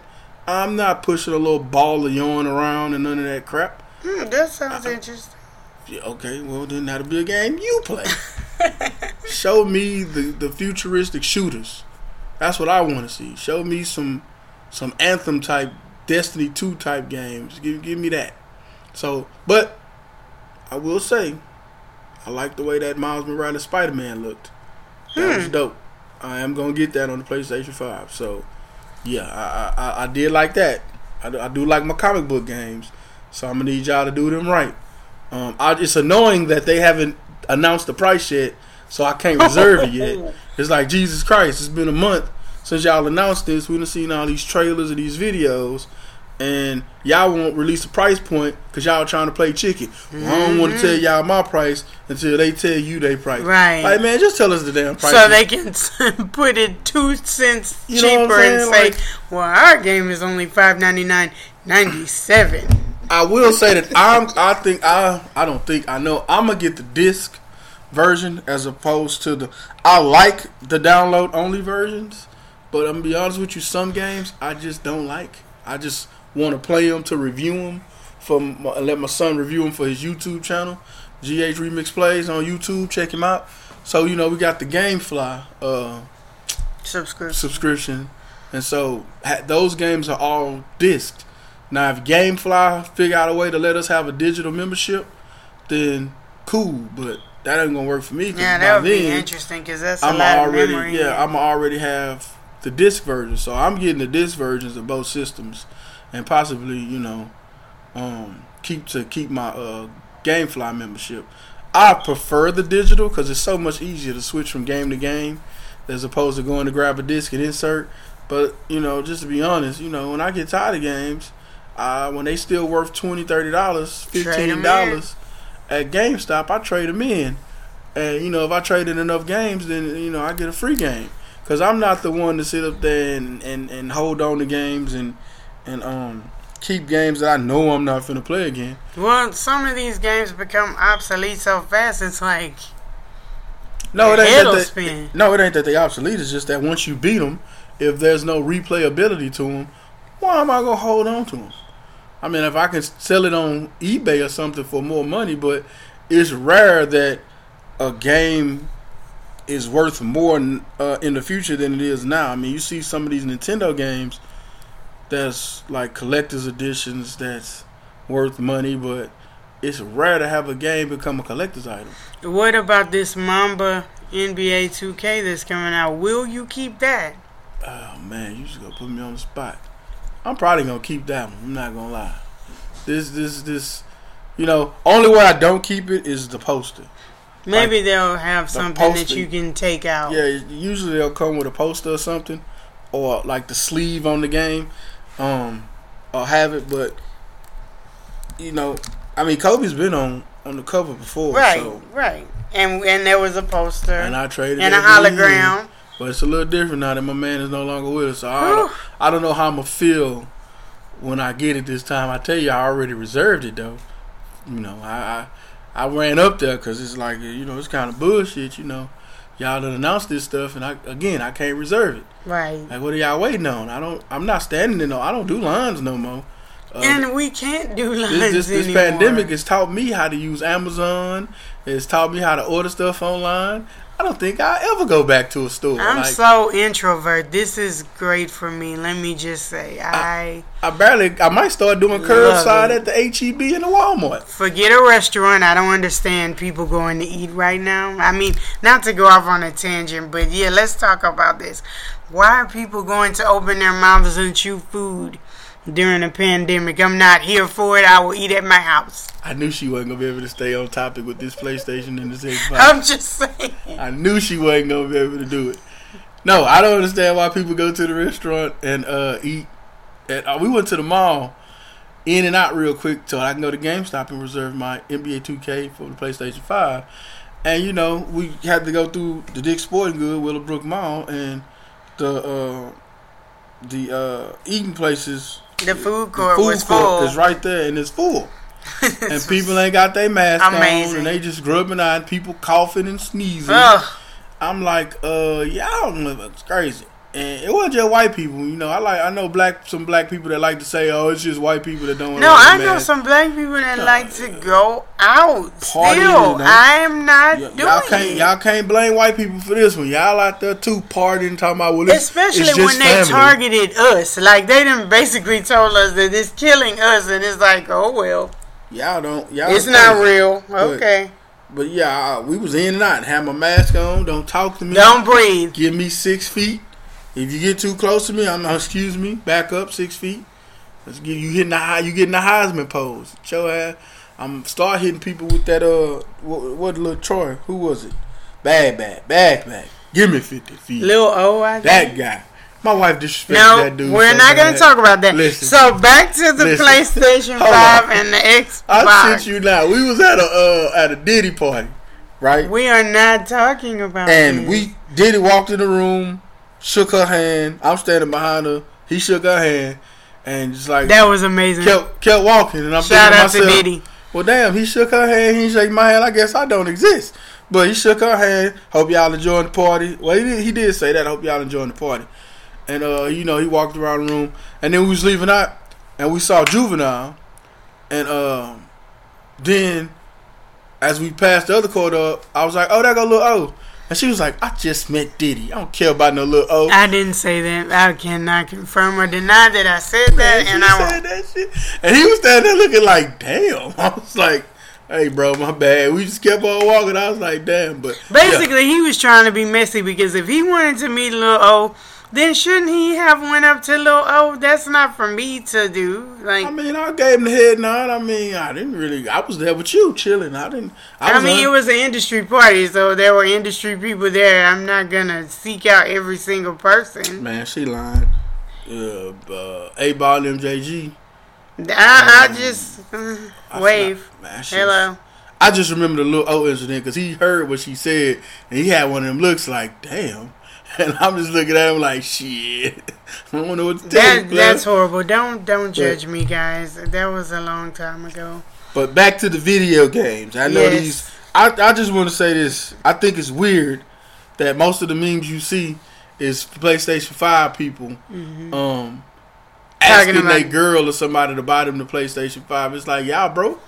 [SPEAKER 2] I'm not pushing a little ball of yarn around and none of that crap.
[SPEAKER 1] Hmm, that sounds interesting.
[SPEAKER 2] Yeah, okay, well then that'll be a game you play. *laughs* Show me the, the futuristic shooters. That's what I want to see. Show me some some anthem type Destiny 2 type games. Give give me that. So, but I will say I like the way that Miles Morales Spider-Man looked. That was
[SPEAKER 1] Hmm.
[SPEAKER 2] dope. I am gonna get that on the PlayStation 5. So, yeah, I I, I- did like that. I, do- I do like my comic book games. So I'm gonna need y'all to do them right. Um, I, it's annoying that they haven't announced the price yet, so I can't reserve it yet. *laughs* It's like Jesus Christ. It's been a month since y'all announced this. We done seen all these trailers and these videos, and y'all won't release the price point because y'all trying to play chicken. Well, I don't want to tell mm-hmm. y'all my price until they tell you their price.
[SPEAKER 1] Right.
[SPEAKER 2] Like man, just tell us the damn price.
[SPEAKER 1] So they can *laughs* put it two cents
[SPEAKER 2] You
[SPEAKER 1] cheaper and say,
[SPEAKER 2] Like-
[SPEAKER 1] "Well, our game is only five ninety nine ninety seven.
[SPEAKER 2] I will say that I'm. I think I. I don't think I know. I'm gonna get the disc version as opposed to the. I like the download only versions, but I'm gonna be honest with you. Some games I just don't like. I just want to play them to review them. From let my son review them for his YouTube channel, GH Remix Plays on YouTube. Check him out. So you know we got the GameFly uh,
[SPEAKER 1] Subscription.
[SPEAKER 2] subscription, and so ha- those games are all disked. Now, if GameFly figure out a way to let us have a digital membership, then cool. But that ain't gonna work for me.
[SPEAKER 1] Yeah, that would be
[SPEAKER 2] then,
[SPEAKER 1] interesting because that's
[SPEAKER 2] I'm
[SPEAKER 1] lot
[SPEAKER 2] already
[SPEAKER 1] of memory.
[SPEAKER 2] yeah, I'm already have the disc version, so I'm getting the disc versions of both systems, and possibly you know, um, keep to keep my uh, GameFly membership. I prefer the digital because it's so much easier to switch from game to game as opposed to going to grab a disc and insert. But you know, just to be honest, you know, when I get tired of games, uh, when they still worth twenty, thirty dollars, fifteen dollars at GameStop, I trade them in. And you know, if I trade in enough games, then you know I get a free game. Cause I'm not the one to sit up there and, and, and hold on to games and and um keep games that I know I'm not finna play again.
[SPEAKER 1] Well, some of these games become obsolete so fast. It's like
[SPEAKER 2] No, it ain't that they, no, it ain't that they obsolete. It's just that once you beat them, if there's no replayability to them, why am I gonna hold on to them? I mean, if I can sell it on eBay or something for more money, but it's rare that a game is worth more uh, in the future than it is now. I mean, you see some of these Nintendo games that's like collector's editions that's worth money, but it's rare to have a game become a collector's item.
[SPEAKER 1] What about this Mamba NBA 2K that's coming out? Will you keep that?
[SPEAKER 2] Oh man, you just gonna put me on the spot. I'm probably gonna keep that one. I'm not gonna lie. This, this, this. You know, only way I don't keep it is the poster.
[SPEAKER 1] Maybe
[SPEAKER 2] Like,
[SPEAKER 1] they'll have something that you can take out.
[SPEAKER 2] Yeah, usually they'll come with a poster or something, or like the sleeve on the game, um, or have it. But you know, I mean, Kobe's been on on the cover before,
[SPEAKER 1] right,
[SPEAKER 2] So,
[SPEAKER 1] right. And and there was a poster
[SPEAKER 2] and I traded
[SPEAKER 1] and a
[SPEAKER 2] it for you.
[SPEAKER 1] hologram.
[SPEAKER 2] But it's a little different now that my man is no longer with us. So I don't, I don't know how I'm gonna feel when I get it this time. I tell you, I already reserved it though. You know, I I, I ran up there because it's like you know it's kind of bullshit. You know, y'all done announced this stuff, and I again I can't reserve it.
[SPEAKER 1] Right.
[SPEAKER 2] Like what are y'all waiting on? I don't. I'm not standing in no. I don't do lines no more. Uh,
[SPEAKER 1] and we can't do lines
[SPEAKER 2] this this, this pandemic has taught me how to use Amazon. It's taught me how to order stuff online. I don't think I'll ever go back to a store.
[SPEAKER 1] I'm
[SPEAKER 2] like,
[SPEAKER 1] so introvert. This is great for me. Let me just say, I
[SPEAKER 2] I barely. I might start doing curbside at the HEB and the Walmart.
[SPEAKER 1] forget a restaurant. I don't understand people going to eat right now. I mean, not to go off on a tangent, but yeah, let's talk about this. Why are people going to open their mouths and chew food during a pandemic? I'm not here for it. I will eat at my house.
[SPEAKER 2] I knew she wasn't gonna be able to stay on topic with this PlayStation and this Xbox.
[SPEAKER 1] I'm just saying.
[SPEAKER 2] I knew she wasn't gonna be able to do it. No, I don't understand why people go to the restaurant and uh, eat. And uh, we went to the mall, in and out real quick, so I can go to GameStop and reserve my NBA 2K for the PlayStation 5. And you know, we had to go through the Dick Sporting Good, Willowbrook Mall, and the uh, the uh, eating places.
[SPEAKER 1] The food court the
[SPEAKER 2] food
[SPEAKER 1] was
[SPEAKER 2] court
[SPEAKER 1] full.
[SPEAKER 2] is right there, and it's full. *laughs* and people ain't got their mask on, and they just grubbing on people coughing and sneezing.
[SPEAKER 1] Ugh.
[SPEAKER 2] I'm like, uh, y'all it's crazy. And it wasn't just white people, you know. I like, I know black some black people that like to say, "Oh, it's just white people that don't."
[SPEAKER 1] No, I know
[SPEAKER 2] mask."
[SPEAKER 1] some black people that like to go out.
[SPEAKER 2] Partying,
[SPEAKER 1] Still. I am not
[SPEAKER 2] Y-
[SPEAKER 1] doing
[SPEAKER 2] y'all can't, y'all can't blame white people for this one. Y'all out there too partying, talking about well, it's,
[SPEAKER 1] Especially
[SPEAKER 2] it's
[SPEAKER 1] when they
[SPEAKER 2] family.
[SPEAKER 1] targeted us. Like, they didn't basically told us that it's killing us, and it's like, oh, well.
[SPEAKER 2] Y'all don't. Y'all
[SPEAKER 1] It's not real. Okay.
[SPEAKER 2] But yeah, we was in and out. Had my mask on. Don't talk to me.
[SPEAKER 1] Don't breathe.
[SPEAKER 2] Give me six feet. If you get too close to me, I'm excuse me. Back up six feet. Let's get you hitting the high. You getting the Heisman pose. Show ass. I'm start hitting people with that. Uh, what, what little Troy? Who was it? Bad, bad, bad, bad. Give me fifty feet.
[SPEAKER 1] Lil O, I
[SPEAKER 2] that guy. My wife disrespected
[SPEAKER 1] No,
[SPEAKER 2] that dude.
[SPEAKER 1] we're
[SPEAKER 2] so
[SPEAKER 1] not going to talk about that.
[SPEAKER 2] Listen.
[SPEAKER 1] So, back to the
[SPEAKER 2] Listen.
[SPEAKER 1] PlayStation
[SPEAKER 2] Hold
[SPEAKER 1] 5
[SPEAKER 2] on.
[SPEAKER 1] and the Xbox.
[SPEAKER 2] I sent you now. We was at a uh, at a Diddy party, right?
[SPEAKER 1] We are not talking about
[SPEAKER 2] And
[SPEAKER 1] this.
[SPEAKER 2] we Diddy walked in the room, shook her hand. I'm standing behind her. He shook her hand, and just like
[SPEAKER 1] That was amazing.
[SPEAKER 2] kept kept walking. And I'm
[SPEAKER 1] Shout out
[SPEAKER 2] to
[SPEAKER 1] to Diddy.
[SPEAKER 2] well, damn, he shook her hand. He shake my hand. I guess I don't exist. But he shook her hand. Hope y'all enjoying the party. Well, he did, he did say that. Hope y'all enjoying the party. And uh, you know, he walked around the room, and then we was leaving out, and we saw Juvenile, and um, then as we passed the other court up, I was like, "Oh, that go little O," and she was like, "I just met Diddy. I don't care about no little O."
[SPEAKER 1] I didn't say that. I cannot confirm or deny that I said that,
[SPEAKER 2] Man,
[SPEAKER 1] and I
[SPEAKER 2] said that shit. And he was standing there looking like, damn. *laughs* I was like, hey, bro, my bad. We just kept on walking. I was like, damn. But
[SPEAKER 1] Basically, he was trying to be messy because if he wanted to meet little O, then shouldn't he have went up to Lil O? That's not for me to do. Like.
[SPEAKER 2] I mean, I gave him the head nod. I mean, I didn't really. I was there with you, chilling. I didn't. I,
[SPEAKER 1] I, mean,
[SPEAKER 2] un-
[SPEAKER 1] it was an industry party, so there were industry people there. I'm not gonna seek out every single person.
[SPEAKER 2] Man, she lying. Uh, uh, 8Ball MJG.
[SPEAKER 1] I, I just uh,
[SPEAKER 2] I
[SPEAKER 1] wave.
[SPEAKER 2] forgot- Man,
[SPEAKER 1] Hello.
[SPEAKER 2] I just remember the little O incident because he heard what she said and he had one of them looks like, damn. *laughs* And I'm just looking at him like, shit. *laughs* I don't know what to tell you,
[SPEAKER 1] That that's horrible. Don't don't judge me, guys. That was a long time ago.
[SPEAKER 2] But back to the video games. I know
[SPEAKER 1] Yes.
[SPEAKER 2] these I I just want to say this. I think it's weird that most of the memes you see is PlayStation Five people
[SPEAKER 1] Mm-hmm.
[SPEAKER 2] um asking their girl or somebody to buy them the PlayStation Five. It's like y'all broke.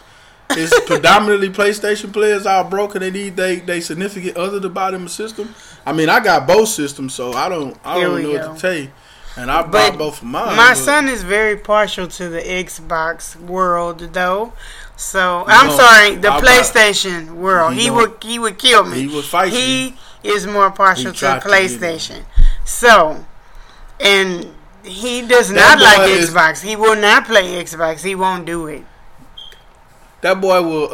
[SPEAKER 2] It's predominantly PlayStation players all broke and they need they they significant other to buy them a system. I mean, I got both systems, so I don't I
[SPEAKER 1] Here
[SPEAKER 2] don't know
[SPEAKER 1] go.
[SPEAKER 2] what to tell you. And I bought both of mine.
[SPEAKER 1] My son is very partial to the Xbox world, though. So I'm
[SPEAKER 2] No,
[SPEAKER 1] sorry, the
[SPEAKER 2] I buy-
[SPEAKER 1] PlayStation world.
[SPEAKER 2] He
[SPEAKER 1] would he would kill me.
[SPEAKER 2] He would fight
[SPEAKER 1] He is more partial
[SPEAKER 2] He
[SPEAKER 1] to
[SPEAKER 2] tried to
[SPEAKER 1] PlayStation. So, and he does
[SPEAKER 2] That
[SPEAKER 1] not like
[SPEAKER 2] is-
[SPEAKER 1] Xbox. He will not play Xbox. He won't do it.
[SPEAKER 2] That boy will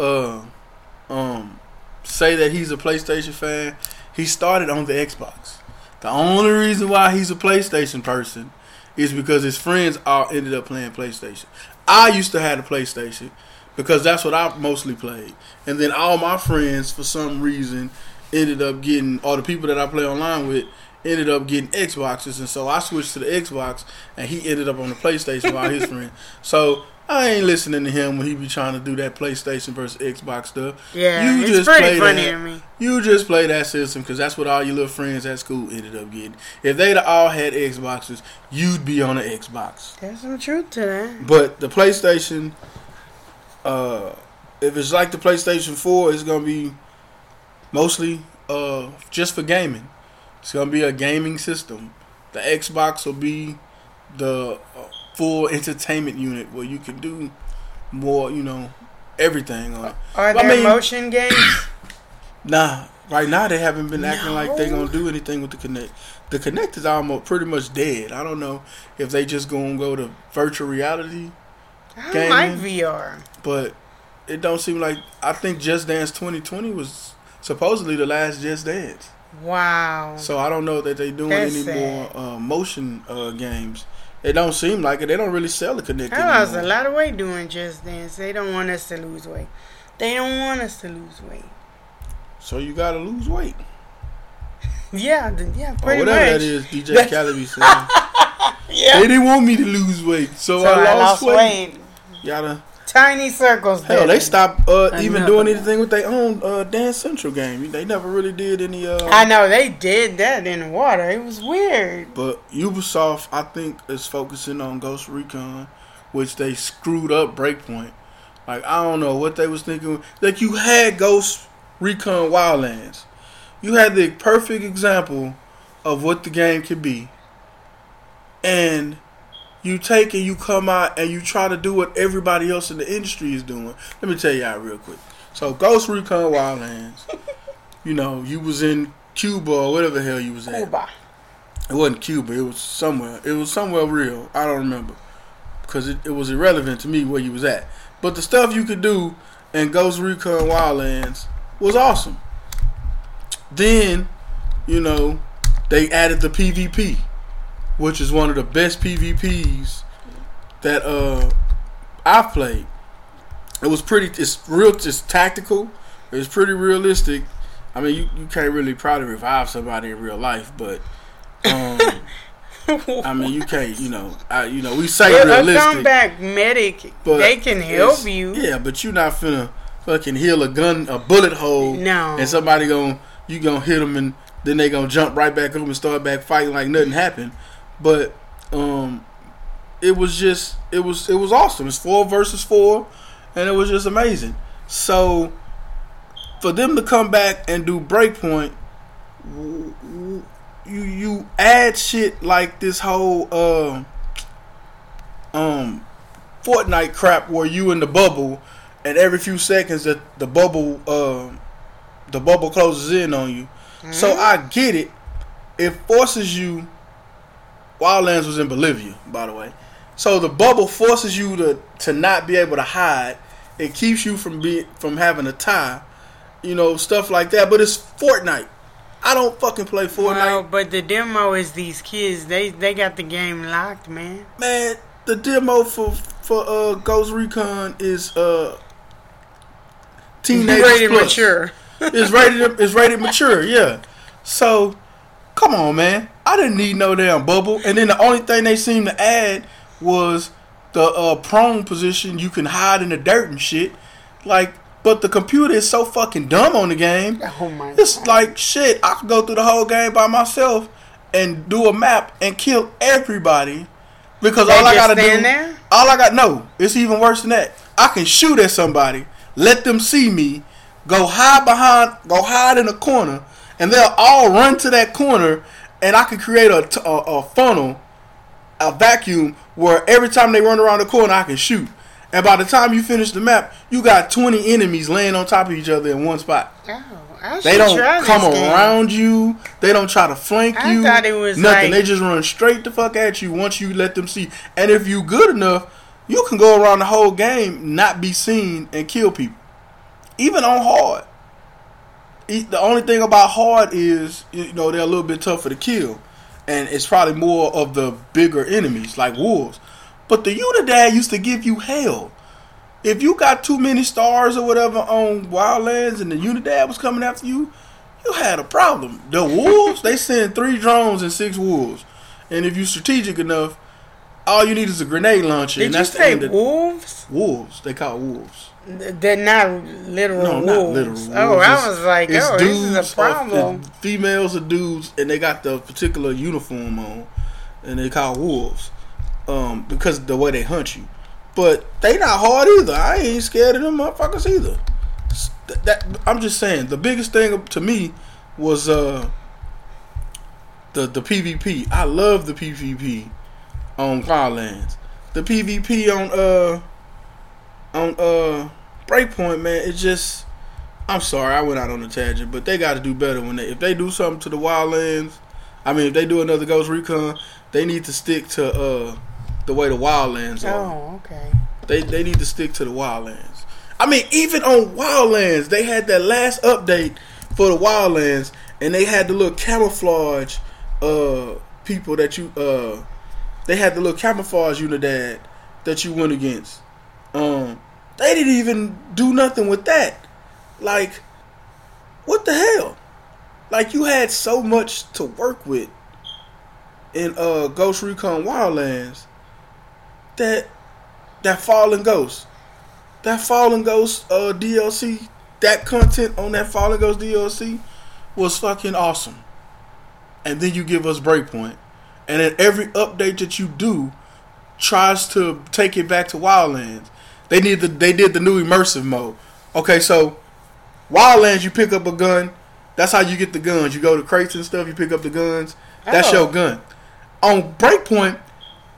[SPEAKER 2] uh um say that he's a PlayStation fan. He started on the Xbox. The only reason why he's a PlayStation person is because his friends all ended up playing PlayStation. I used to have a PlayStation because that's what I mostly played. And then all my friends for some reason ended up getting all the people that I play online with ended up getting Xboxes and so I switched to the Xbox and he ended up on the PlayStation while his *laughs* friend. So I ain't listening to him when he be trying to do that PlayStation versus Xbox stuff.
[SPEAKER 1] Yeah,
[SPEAKER 2] You
[SPEAKER 1] it's
[SPEAKER 2] just
[SPEAKER 1] pretty
[SPEAKER 2] play
[SPEAKER 1] funny
[SPEAKER 2] that.
[SPEAKER 1] to me.
[SPEAKER 2] You just play that system because that's what all your little friends at school ended up getting. If they'd all had Xboxes, you'd be on an Xbox.
[SPEAKER 1] There's some truth to that.
[SPEAKER 2] But the PlayStation, uh, if it's like the PlayStation 4, it's going to be mostly uh, just for gaming. It's going to be a gaming system. The Xbox will be the full entertainment unit where you can do more, you know, everything on it.
[SPEAKER 1] Are
[SPEAKER 2] I
[SPEAKER 1] there
[SPEAKER 2] mean-
[SPEAKER 1] motion games? *clears throat*
[SPEAKER 2] Nah, right now they haven't been acting like they're gonna do anything with the Kinect. The Kinect is almost pretty much dead. I don't know if they just gonna go to virtual reality,
[SPEAKER 1] I
[SPEAKER 2] Gaming?
[SPEAKER 1] like VR.
[SPEAKER 2] but it don't seem like. I think Just Dance 2020 was supposedly the last Just Dance.
[SPEAKER 1] Wow.
[SPEAKER 2] So I don't know that they doing
[SPEAKER 1] That's
[SPEAKER 2] any
[SPEAKER 1] sad.
[SPEAKER 2] more uh, motion uh, games. It don't seem like it. They don't really sell the Kinect
[SPEAKER 1] I lost a lot of weight doing Just Dance. They don't want us to lose weight. They don't want us to lose weight.
[SPEAKER 2] So you gotta lose weight. *laughs*
[SPEAKER 1] Yeah, yeah,
[SPEAKER 2] Or
[SPEAKER 1] pretty
[SPEAKER 2] whatever
[SPEAKER 1] much.
[SPEAKER 2] that is. DJ Khaled be *laughs* saying.
[SPEAKER 1] Yeah.
[SPEAKER 2] They didn't want me to lose weight, so,
[SPEAKER 1] So
[SPEAKER 2] I lost, weight.
[SPEAKER 1] weight.
[SPEAKER 2] Gotta.
[SPEAKER 1] Tiny circles.
[SPEAKER 2] Hell, they stopped uh, even doing anything with their own uh, Dance Central game. They never really did any. Uh,
[SPEAKER 1] I know they did that in the water. It was weird.
[SPEAKER 2] but Ubisoft, I think, is focusing on Ghost Recon, which they screwed up Breakpoint. Like I don't know what they was thinking. Like you had Ghost Recon Wildlands, you had the perfect example of what the game could be, and you take and you come out and you try to do what everybody else in the industry is doing. Let me tell y'all real quick. So Ghost Recon Wildlands, *laughs* you know, you was in Cuba or whatever the hell you was at.
[SPEAKER 1] Cuba.
[SPEAKER 2] It wasn't Cuba. It was somewhere. It was somewhere real. I don't remember because it, it was irrelevant to me where you was at. But the stuff you could do in Ghost Recon Wildlands was awesome. Then, you know, they added the PvP, which is one of the best PvPs that uh I've played. It was pretty. It's real. It's tactical. It's pretty realistic. I mean, you, you can't really probably revive somebody in real life, but um, *laughs* I mean, you can't. You know, I, you know, we say
[SPEAKER 1] Well, a
[SPEAKER 2] realistic,
[SPEAKER 1] comeback medic,
[SPEAKER 2] but
[SPEAKER 1] they can help you.
[SPEAKER 2] Yeah, but you're not finna fucking heal a gun, a bullet hole,
[SPEAKER 1] No.
[SPEAKER 2] and somebody gon' you gonna hit them and then they gonna jump right back up and start back fighting like nothing happened. But um, it was just it was it was awesome. It's four versus four, and it was just amazing. So for them to come back and do Breakpoint, you you add shit like this whole uh, um Fortnite crap where you in the bubble, and every few seconds that the bubble uh, the bubble closes in on you. So I get it. It forces you. Wildlands was in Bolivia, by the way. So the bubble forces you to to not be able to hide. It keeps you from being from having a tie, you know, stuff like that. But it's Fortnite. I don't fucking play Fortnite,
[SPEAKER 1] Well, but the demo is these kids. They they got the game locked, man.
[SPEAKER 2] man. The demo for for uh Ghost Recon is uh *laughs* teenagers
[SPEAKER 1] Rated
[SPEAKER 2] plus.
[SPEAKER 1] mature.
[SPEAKER 2] It's rated. It's rated mature. Yeah. So, come on, man. I didn't need no damn bubble. And then the only thing they seemed to add was the uh, prone position. You can hide in the dirt and shit. Like, But the computer is so fucking dumb on the game. *laughs*
[SPEAKER 1] Oh my
[SPEAKER 2] It's
[SPEAKER 1] God.
[SPEAKER 2] like shit. I could go through the whole game by myself and do a map and kill everybody because
[SPEAKER 1] They
[SPEAKER 2] all I gotta do.
[SPEAKER 1] there?
[SPEAKER 2] All I got no. It's even worse than that. I can shoot at somebody, let them see me, go hide behind, go hide in a corner, and they'll all run to that corner, and I can create a a funnel, a vacuum where every time they run around the corner, I can shoot. And by the time you finish the map, you got 20 enemies laying on top of each other in one spot.
[SPEAKER 1] Oh, I
[SPEAKER 2] They don't come around you. They don't try to flank
[SPEAKER 1] I
[SPEAKER 2] you.
[SPEAKER 1] thought it was
[SPEAKER 2] nothing.
[SPEAKER 1] like-
[SPEAKER 2] they just run straight the fuck at you once you let them see. And if you good enough, you can go around the whole game, not be seen, and kill people. Even on hard. The only thing about hard is you know they're a little bit tougher to kill, and it's probably more of the bigger enemies like wolves. But the Unidad used to give you hell. If you got too many stars or whatever on Wildlands and the Unidad was coming after you, you had a problem. The wolves, they send three drones and six wolves. And if you're strategic enough, all you need is a grenade launcher.
[SPEAKER 1] Did
[SPEAKER 2] and
[SPEAKER 1] you
[SPEAKER 2] that's the
[SPEAKER 1] say
[SPEAKER 2] end of
[SPEAKER 1] wolves?
[SPEAKER 2] wolves. They call wolves.
[SPEAKER 1] They're not literal
[SPEAKER 2] No,
[SPEAKER 1] wolves.
[SPEAKER 2] not literal.
[SPEAKER 1] Oh,
[SPEAKER 2] wolves.
[SPEAKER 1] I was like,
[SPEAKER 2] it's
[SPEAKER 1] oh, this is a problem.
[SPEAKER 2] it's females or dudes, and they got the particular uniform on, and they call wolves, um, because of the way they hunt you. But they not hard either. I ain't scared of them motherfuckers either. That, that I'm just saying. The biggest thing to me was uh the the PvP. I love the PvP on Wildlands. The PvP on uh on uh Breakpoint, man, it just I'm sorry, I went out on a tangent, but they got to do better when they if they do something to the Wildlands. I mean, if they do another Ghost Recon, they need to stick to uh the way the Wildlands are.
[SPEAKER 1] Oh, okay.
[SPEAKER 2] They they need to stick to the Wildlands. I mean, even on Wildlands, they had that last update for the Wildlands, and they had the little camouflage uh people that you uh they had the little camouflage unidad that you went against. Um, they didn't even do nothing with that. Like, what the hell? Like you had so much to work with in uh Ghost Recon Wildlands that that Fallen Ghost, that Fallen Ghost uh, DLC, that content on that Fallen Ghost DLC was fucking awesome. And then you give us Breakpoint, and then every update that you do tries to take it back to Wildlands. They need the they did the new immersive mode. Okay, so Wildlands, you pick up a gun. That's how you get the guns. You go to crates and stuff. You pick up the guns. That's
[SPEAKER 1] Oh.
[SPEAKER 2] your gun. On Breakpoint,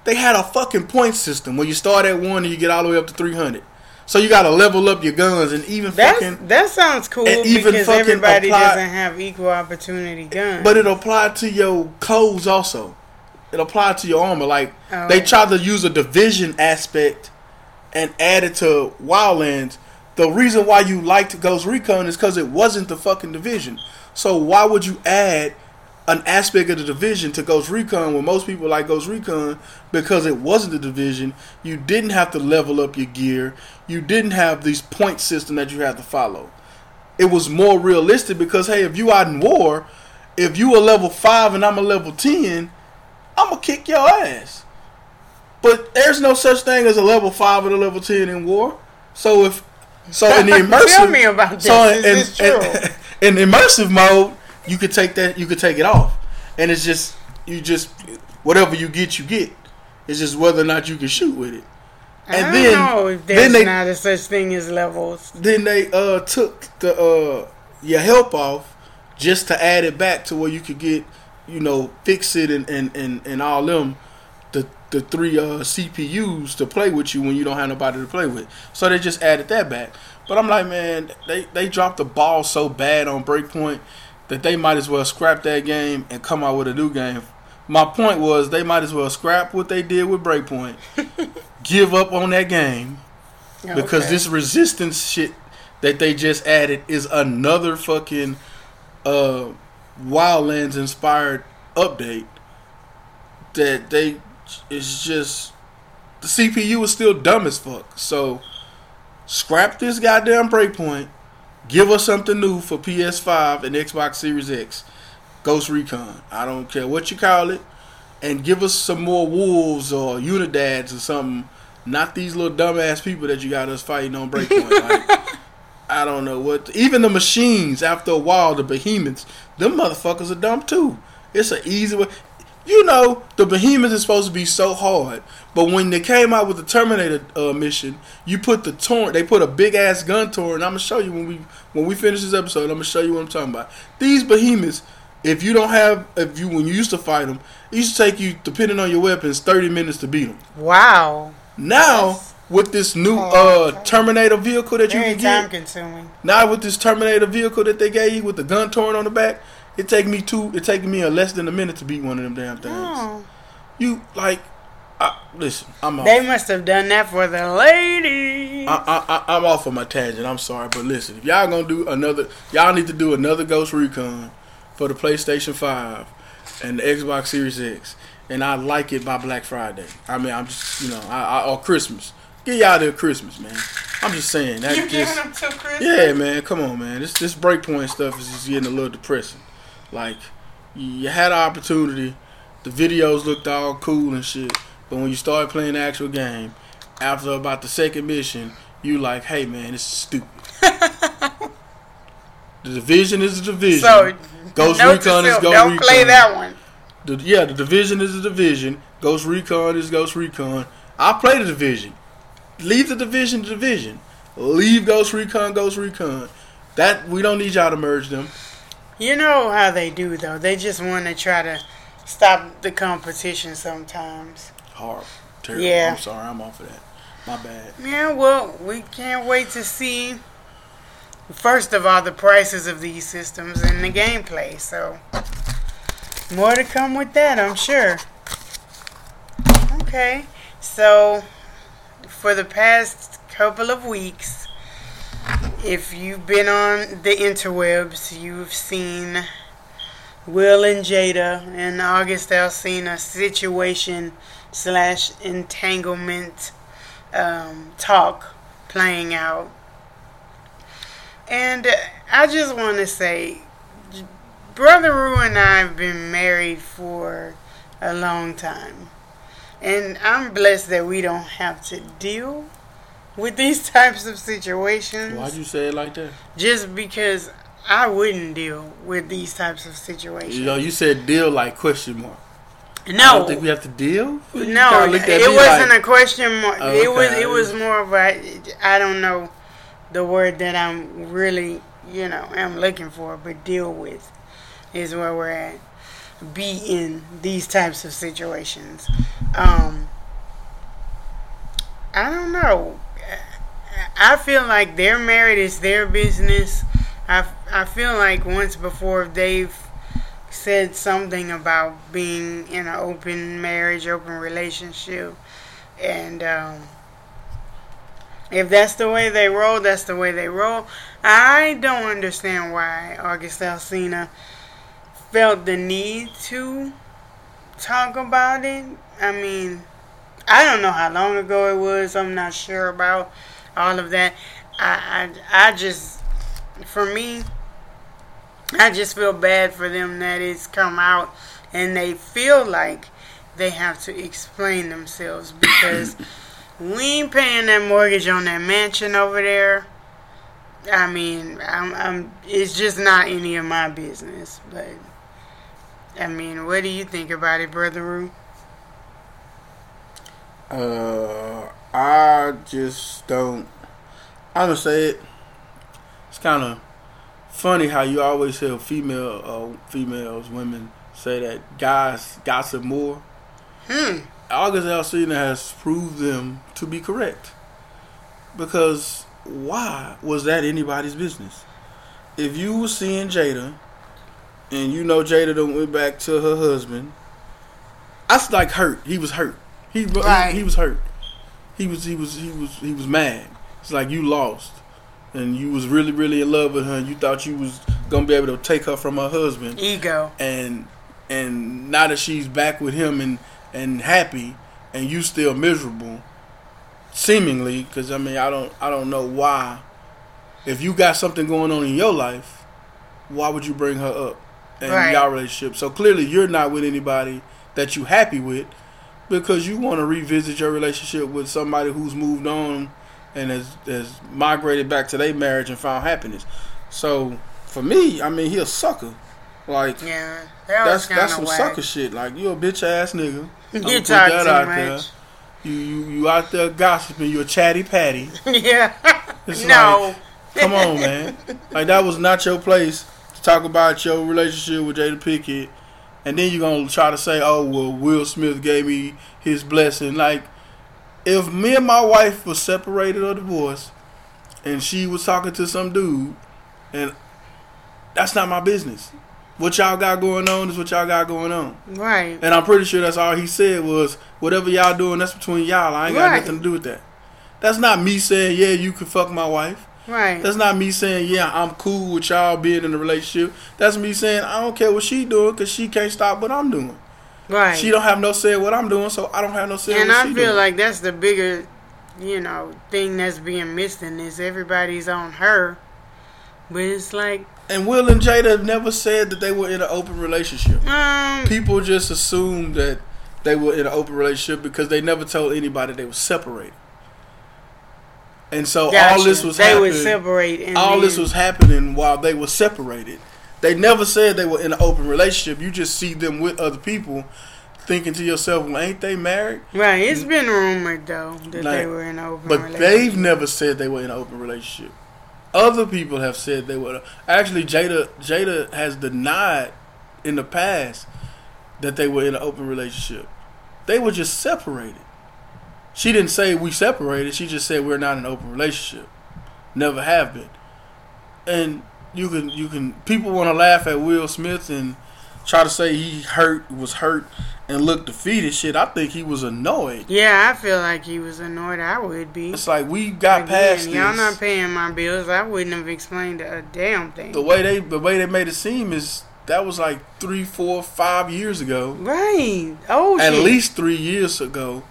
[SPEAKER 2] they had a fucking point system where you start at one and you get all the way up to three hundred. So you got to level up your guns and even
[SPEAKER 1] That's,
[SPEAKER 2] fucking.
[SPEAKER 1] that sounds cool
[SPEAKER 2] and even
[SPEAKER 1] because
[SPEAKER 2] fucking
[SPEAKER 1] everybody
[SPEAKER 2] apply-
[SPEAKER 1] doesn't have equal opportunity guns.
[SPEAKER 2] But it applied to your clothes also. It applied to your armor. Like
[SPEAKER 1] Oh.
[SPEAKER 2] they tried to use a division aspect and add it to Wildlands. The reason why you liked Ghost Recon is because it wasn't the fucking division. So why would you add an aspect of the division to Ghost Recon when most people like Ghost Recon because it wasn't the division? You didn't have to level up your gear. You didn't have this point system that you had to follow. It was more realistic because hey, if you out in war, if you a level five and I'm a level ten, I'm gonna kick your ass. But there's no such thing as a level five and a level ten in war. So if so in the *laughs* immersive,
[SPEAKER 1] Tell me about this.
[SPEAKER 2] so in,
[SPEAKER 1] this
[SPEAKER 2] in, *laughs* in immersive mode, you could take that, you could take it off, and it's just you just whatever you get, you get. It's just whether or not you can shoot with it.
[SPEAKER 1] I
[SPEAKER 2] and
[SPEAKER 1] don't
[SPEAKER 2] then-
[SPEAKER 1] know if
[SPEAKER 2] then
[SPEAKER 1] there's
[SPEAKER 2] they-
[SPEAKER 1] not a such thing as levels.
[SPEAKER 2] Then they uh took the uh your help off just to add it back to where you could get you know fix it and and and, and all them the three uh CPUs to play with you when you don't have nobody to play with. So they just added that back. But I'm like, man, they they dropped the ball so bad on Breakpoint that they might as well scrap that game and come out with a new game. My point was they might as well scrap what they did with Breakpoint, *laughs* give up on that game, because
[SPEAKER 1] Okay.
[SPEAKER 2] this resistance shit that they just added is another fucking uh Wildlands inspired update that they it's just the CPU is still dumb as fuck. So scrap this goddamn breakpoint. Give us something new for PS5 and Xbox Series X. Ghost Recon. I don't care what you call it. And give us some more wolves or unidads or something. Not these little dumbass people that you got us fighting on breakpoint. *laughs* like, I don't know what. Even the machines, after a while, the behemoths, them motherfuckers are dumb too. It's an easy way. You know, the behemoth is supposed to be so hard, but when they came out with the Terminator uh, mission, you put the torrent. They put a big ass gun torrent. I'm gonna show you when we when we finish this episode. I'm gonna show you what I'm talking about. These behemoths, if you don't have, if you when you used to fight them, it used to take you, depending on your weapons, 30 minutes to beat them.
[SPEAKER 1] Wow.
[SPEAKER 2] Now with this new uh, Terminator vehicle that you
[SPEAKER 1] Very
[SPEAKER 2] can
[SPEAKER 1] time consuming.
[SPEAKER 2] now with this Terminator vehicle that they gave you with the gun torn on the back, it take me two. It taking me a less than a minute to beat one of them damn things.
[SPEAKER 1] Oh.
[SPEAKER 2] You like, I, listen, I'm off.
[SPEAKER 1] They must have done that for the ladies.
[SPEAKER 2] I, I, I, I'm off of my tangent. I'm sorry, but listen, if y'all gonna do another, y'all need to do another Ghost Recon for the PlayStation Five and the Xbox Series X, and I like it by Black Friday. I mean, I'm just, you know, I, I, or Christmas. Get y'all there Christmas, man. I'm just saying that
[SPEAKER 1] you giving them till Christmas?
[SPEAKER 2] Yeah, man, come on, man. This this breakpoint stuff is just getting a little depressing. Like, you had an opportunity, the videos looked all cool and shit, but when you start playing the actual game, after about the second mission, you like, hey man, this is stupid. *laughs* the division is the division.
[SPEAKER 1] So,
[SPEAKER 2] Ghost Recon is Ghost
[SPEAKER 1] Don't
[SPEAKER 2] Recon.
[SPEAKER 1] play that one.
[SPEAKER 2] The, yeah, the division is the division. Ghost Recon is Ghost Recon. I play the division. Leave the division to division. Leave Ghost Recon, Ghost Recon. That we don't need y'all to merge them.
[SPEAKER 1] You know how they do though. They just want to try to stop the competition sometimes.
[SPEAKER 2] Horrible. Terrible.
[SPEAKER 1] Yeah.
[SPEAKER 2] I'm sorry, I'm off of that. My bad.
[SPEAKER 1] Yeah, well, we can't wait to see. First of all, the prices of these systems and the gameplay. So, more to come with that, I'm sure. Okay, so for the past couple of weeks, if you've been on the interwebs, you've seen Will and Jada and August Alsina situation slash entanglement um, talk playing out. And I just want to say, Brother Rue and I have been married for a long time. And I'm blessed that we don't have to deal with these *laughs* types of situations.
[SPEAKER 2] Why'd you say it like that?
[SPEAKER 1] Just because I wouldn't deal with these types of situations.
[SPEAKER 2] You know, you said deal like question mark. I
[SPEAKER 1] no,
[SPEAKER 2] don't think we have to deal. You
[SPEAKER 1] no,
[SPEAKER 2] kinda looked at
[SPEAKER 1] it wasn't
[SPEAKER 2] like,
[SPEAKER 1] a question mark.
[SPEAKER 2] Oh,
[SPEAKER 1] It was it was more of a I don't know the word that I'm really you know am looking for, but deal with is where we're at. Be in these types of situations. Um, I don't know. I feel like their married is their business. I, I feel like once before they've said something about being in an open marriage, open relationship, and um, if that's the way they roll, that's the way they roll. I don't understand why August Alsina felt the need to talk about it. I mean, I don't know how long ago it was. I'm not sure about all of that. I, I, I just, for me, I just feel bad for them that it's come out and they feel like they have to explain themselves because *coughs* we ain't paying that mortgage on that mansion over there. I mean, I'm, I'm, it's just not any of my business. But, I mean, what do you think about it, Brother Rue?
[SPEAKER 2] Uh, I just don't. I'm gonna say it. It's kind of funny how you always hear female, uh, females, women say that guys gossip more.
[SPEAKER 1] Hmm.
[SPEAKER 2] August Alsina has proved them to be correct. Because why was that anybody's business? If you were seeing Jada, and you know Jada done went back to her husband, I was like hurt. He was hurt. He
[SPEAKER 1] Right.
[SPEAKER 2] he, he was hurt. He was he was he was he was mad. It's like you lost, and you was really really in love with her. and You thought you was gonna be able to take her from her husband,
[SPEAKER 1] Ego.
[SPEAKER 2] and and now that she's back with him and and happy, and you still miserable, seemingly, because I mean I don't I don't know why. If you got something going on in your life, why would you bring her up in
[SPEAKER 1] Right.
[SPEAKER 2] y'all relationship? So clearly you're not with anybody that you happy with because you want to revisit your relationship with somebody who's moved on and has has migrated back to their marriage and found happiness. So for me, I mean, he a sucker. Like
[SPEAKER 1] Yeah,
[SPEAKER 2] that's that's some
[SPEAKER 1] of
[SPEAKER 2] sucker shit. Like you a bitch ass nigga.
[SPEAKER 1] You talk too
[SPEAKER 2] out
[SPEAKER 1] much.
[SPEAKER 2] there. You, you you out there gossiping. You a chatty patty. *laughs*
[SPEAKER 1] yeah.
[SPEAKER 2] It's
[SPEAKER 1] no.
[SPEAKER 2] Come on, man. Like that was not your place to talk about your relationship with Jada Pinkett, and then you're gonna try to say, "Oh, well, Will Smith gave me his blessing." Like, if me and my wife was separated or divorced, and she was talking to some dude, and that's not my business. What y'all got going on is what y'all got going on,
[SPEAKER 1] right.
[SPEAKER 2] and I'm pretty sure that's all he said was, "Whatever y'all doing, that's between y'all. I ain't got
[SPEAKER 1] Right.
[SPEAKER 2] nothing to do with that." That's not me saying, "Yeah, you can fuck my wife."
[SPEAKER 1] Right.
[SPEAKER 2] That's not me saying, yeah, I'm cool with y'all being in a relationship. That's me saying, I don't care what she doing because she can't stop what I'm doing.
[SPEAKER 1] right.
[SPEAKER 2] She don't have no say what I'm doing, so I don't have no say
[SPEAKER 1] and
[SPEAKER 2] what
[SPEAKER 1] I feel
[SPEAKER 2] doing.
[SPEAKER 1] like that's the bigger, you know, thing that's being missed in this. Everybody's on her, but it's like,
[SPEAKER 2] and Will and Jada never said that they were in an open relationship.
[SPEAKER 1] um,
[SPEAKER 2] People just assumed that they were in an open relationship because they never told anybody they were separated. And so all this was
[SPEAKER 1] they
[SPEAKER 2] happening.
[SPEAKER 1] would separate.
[SPEAKER 2] All this was happening while they were separated. They never said they were in an open relationship. You just see them with other people, thinking to yourself, "Well, ain't they married?"
[SPEAKER 1] right. It's been rumored though that
[SPEAKER 2] Like,
[SPEAKER 1] they were in an open
[SPEAKER 2] But they've never said they were in an open relationship. Other people have said they were. Actually, Jada Jada has denied in the past that they were in an open relationship. They were just separated. She didn't say we separated. She just said we're not in an open relationship. Never have been. And you can you can people want to laugh at Will Smith and try to say he hurt was hurt and looked defeated. Shit, I think he was annoyed.
[SPEAKER 1] Yeah, I feel like he was annoyed. I would be.
[SPEAKER 2] It's like we got
[SPEAKER 1] Again,
[SPEAKER 2] past
[SPEAKER 1] y'all
[SPEAKER 2] this.
[SPEAKER 1] not paying my bills. I wouldn't have explained a damn thing.
[SPEAKER 2] the way they the way they made it seem is that was like three, four, five years ago.
[SPEAKER 1] right. Oh
[SPEAKER 2] At
[SPEAKER 1] shit.
[SPEAKER 2] least three years ago,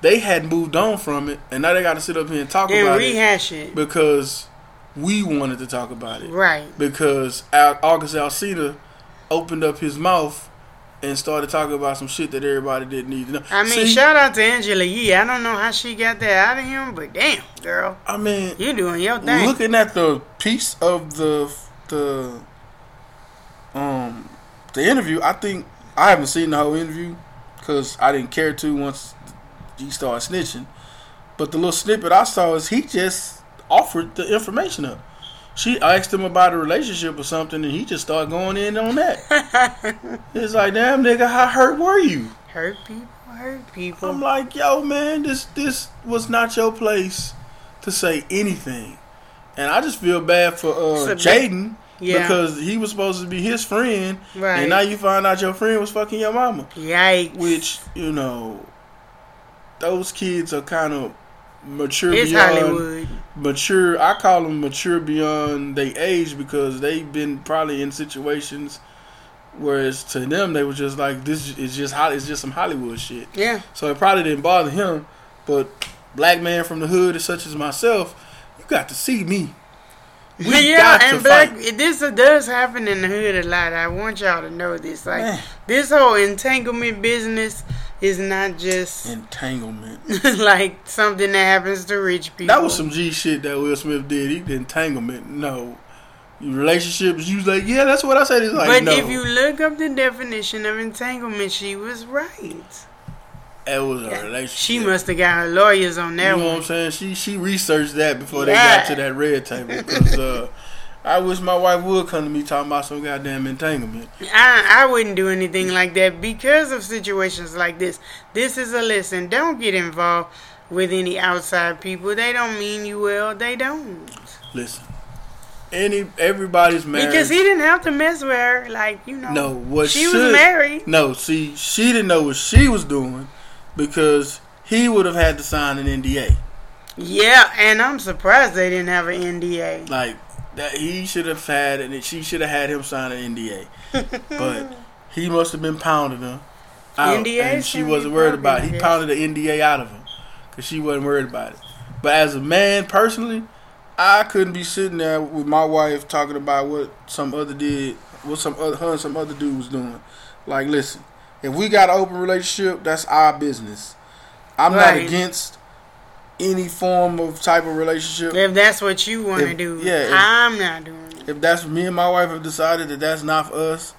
[SPEAKER 2] they had moved on from it, and now they got to sit up here and talk
[SPEAKER 1] and
[SPEAKER 2] about it And
[SPEAKER 1] rehash it.
[SPEAKER 2] because we wanted to talk about it.
[SPEAKER 1] Right.
[SPEAKER 2] Because Al- August Alsina opened up his mouth and started talking about some shit that everybody didn't need to know.
[SPEAKER 1] I mean,
[SPEAKER 2] See,
[SPEAKER 1] shout out to Angela Yee. I don't know how she got that out of him, but damn, girl,
[SPEAKER 2] I mean,
[SPEAKER 1] you're doing your thing.
[SPEAKER 2] looking at the piece of the the um the interview, I think I haven't seen the whole interview because I didn't care to once he started snitching. But the little snippet I saw is he just offered the information up. She asked him about a relationship or something, and he just started going in on that. *laughs* it's like, damn nigga, how hurt were you?
[SPEAKER 1] hurt people, hurt people.
[SPEAKER 2] I'm like, yo, man, this this was not your place to say anything, and I just feel bad for uh, Jaden
[SPEAKER 1] yeah.
[SPEAKER 2] because he was supposed to be his friend,
[SPEAKER 1] Right.
[SPEAKER 2] and now you find out your friend was fucking your mama,
[SPEAKER 1] Yikes.
[SPEAKER 2] which you know, those kids are kind of mature
[SPEAKER 1] it's
[SPEAKER 2] beyond
[SPEAKER 1] Hollywood.
[SPEAKER 2] mature. I call them mature beyond their age because they've been probably in situations. Whereas to them, they were just like, "This is just it's just some Hollywood shit."
[SPEAKER 1] Yeah.
[SPEAKER 2] So it probably didn't bother him. But black man from the hood, such as myself, you got to see me. We
[SPEAKER 1] yeah,
[SPEAKER 2] got
[SPEAKER 1] and black
[SPEAKER 2] fight.
[SPEAKER 1] this does happen in the hood a lot. I want y'all to know this. Like
[SPEAKER 2] Man.
[SPEAKER 1] This whole entanglement business is not just
[SPEAKER 2] Entanglement. *laughs*
[SPEAKER 1] like something that happens to rich people.
[SPEAKER 2] That was some G shit that Will Smith did. He did entanglement. No. Relationships, you was like, yeah, that's what I said. He's like,
[SPEAKER 1] but
[SPEAKER 2] no.
[SPEAKER 1] if you look up the definition of entanglement, she was right.
[SPEAKER 2] it was a relationship.
[SPEAKER 1] She must have got her lawyers on that.
[SPEAKER 2] You know what. I'm saying? She she researched that before they got to that red table. Cause uh, *laughs* I wish my wife would come to me talking about some goddamn entanglement.
[SPEAKER 1] I, I wouldn't do anything like that because of situations like this. This is a lesson. Don't get involved with any outside people. They don't mean you well. They don't.
[SPEAKER 2] Listen, any everybody's married.
[SPEAKER 1] Because he didn't have to mess with her. Like, you know.
[SPEAKER 2] No, what
[SPEAKER 1] she
[SPEAKER 2] should,
[SPEAKER 1] was married.
[SPEAKER 2] No, see, she didn't know what she was doing because he would have had to sign an NDA.
[SPEAKER 1] Yeah, and I'm surprised they didn't have an NDA.
[SPEAKER 2] Like that, he should have had, and she should have had him sign an NDA. *laughs* but he must have been pounding her. Out,
[SPEAKER 1] NDA
[SPEAKER 2] and she wasn't worried about it. He pounded the NDA out of him because she wasn't worried about it. But as a man, personally, I couldn't be sitting there with my wife talking about what some other did, what some other her and some other dude was doing. Like, listen, if we got an open relationship, that's our business. I'm not against any form of type of relationship,
[SPEAKER 1] If that's what you want to do,
[SPEAKER 2] yeah, if-
[SPEAKER 1] I'm not doing it.
[SPEAKER 2] if that's me and my wife have decided that that's not for us,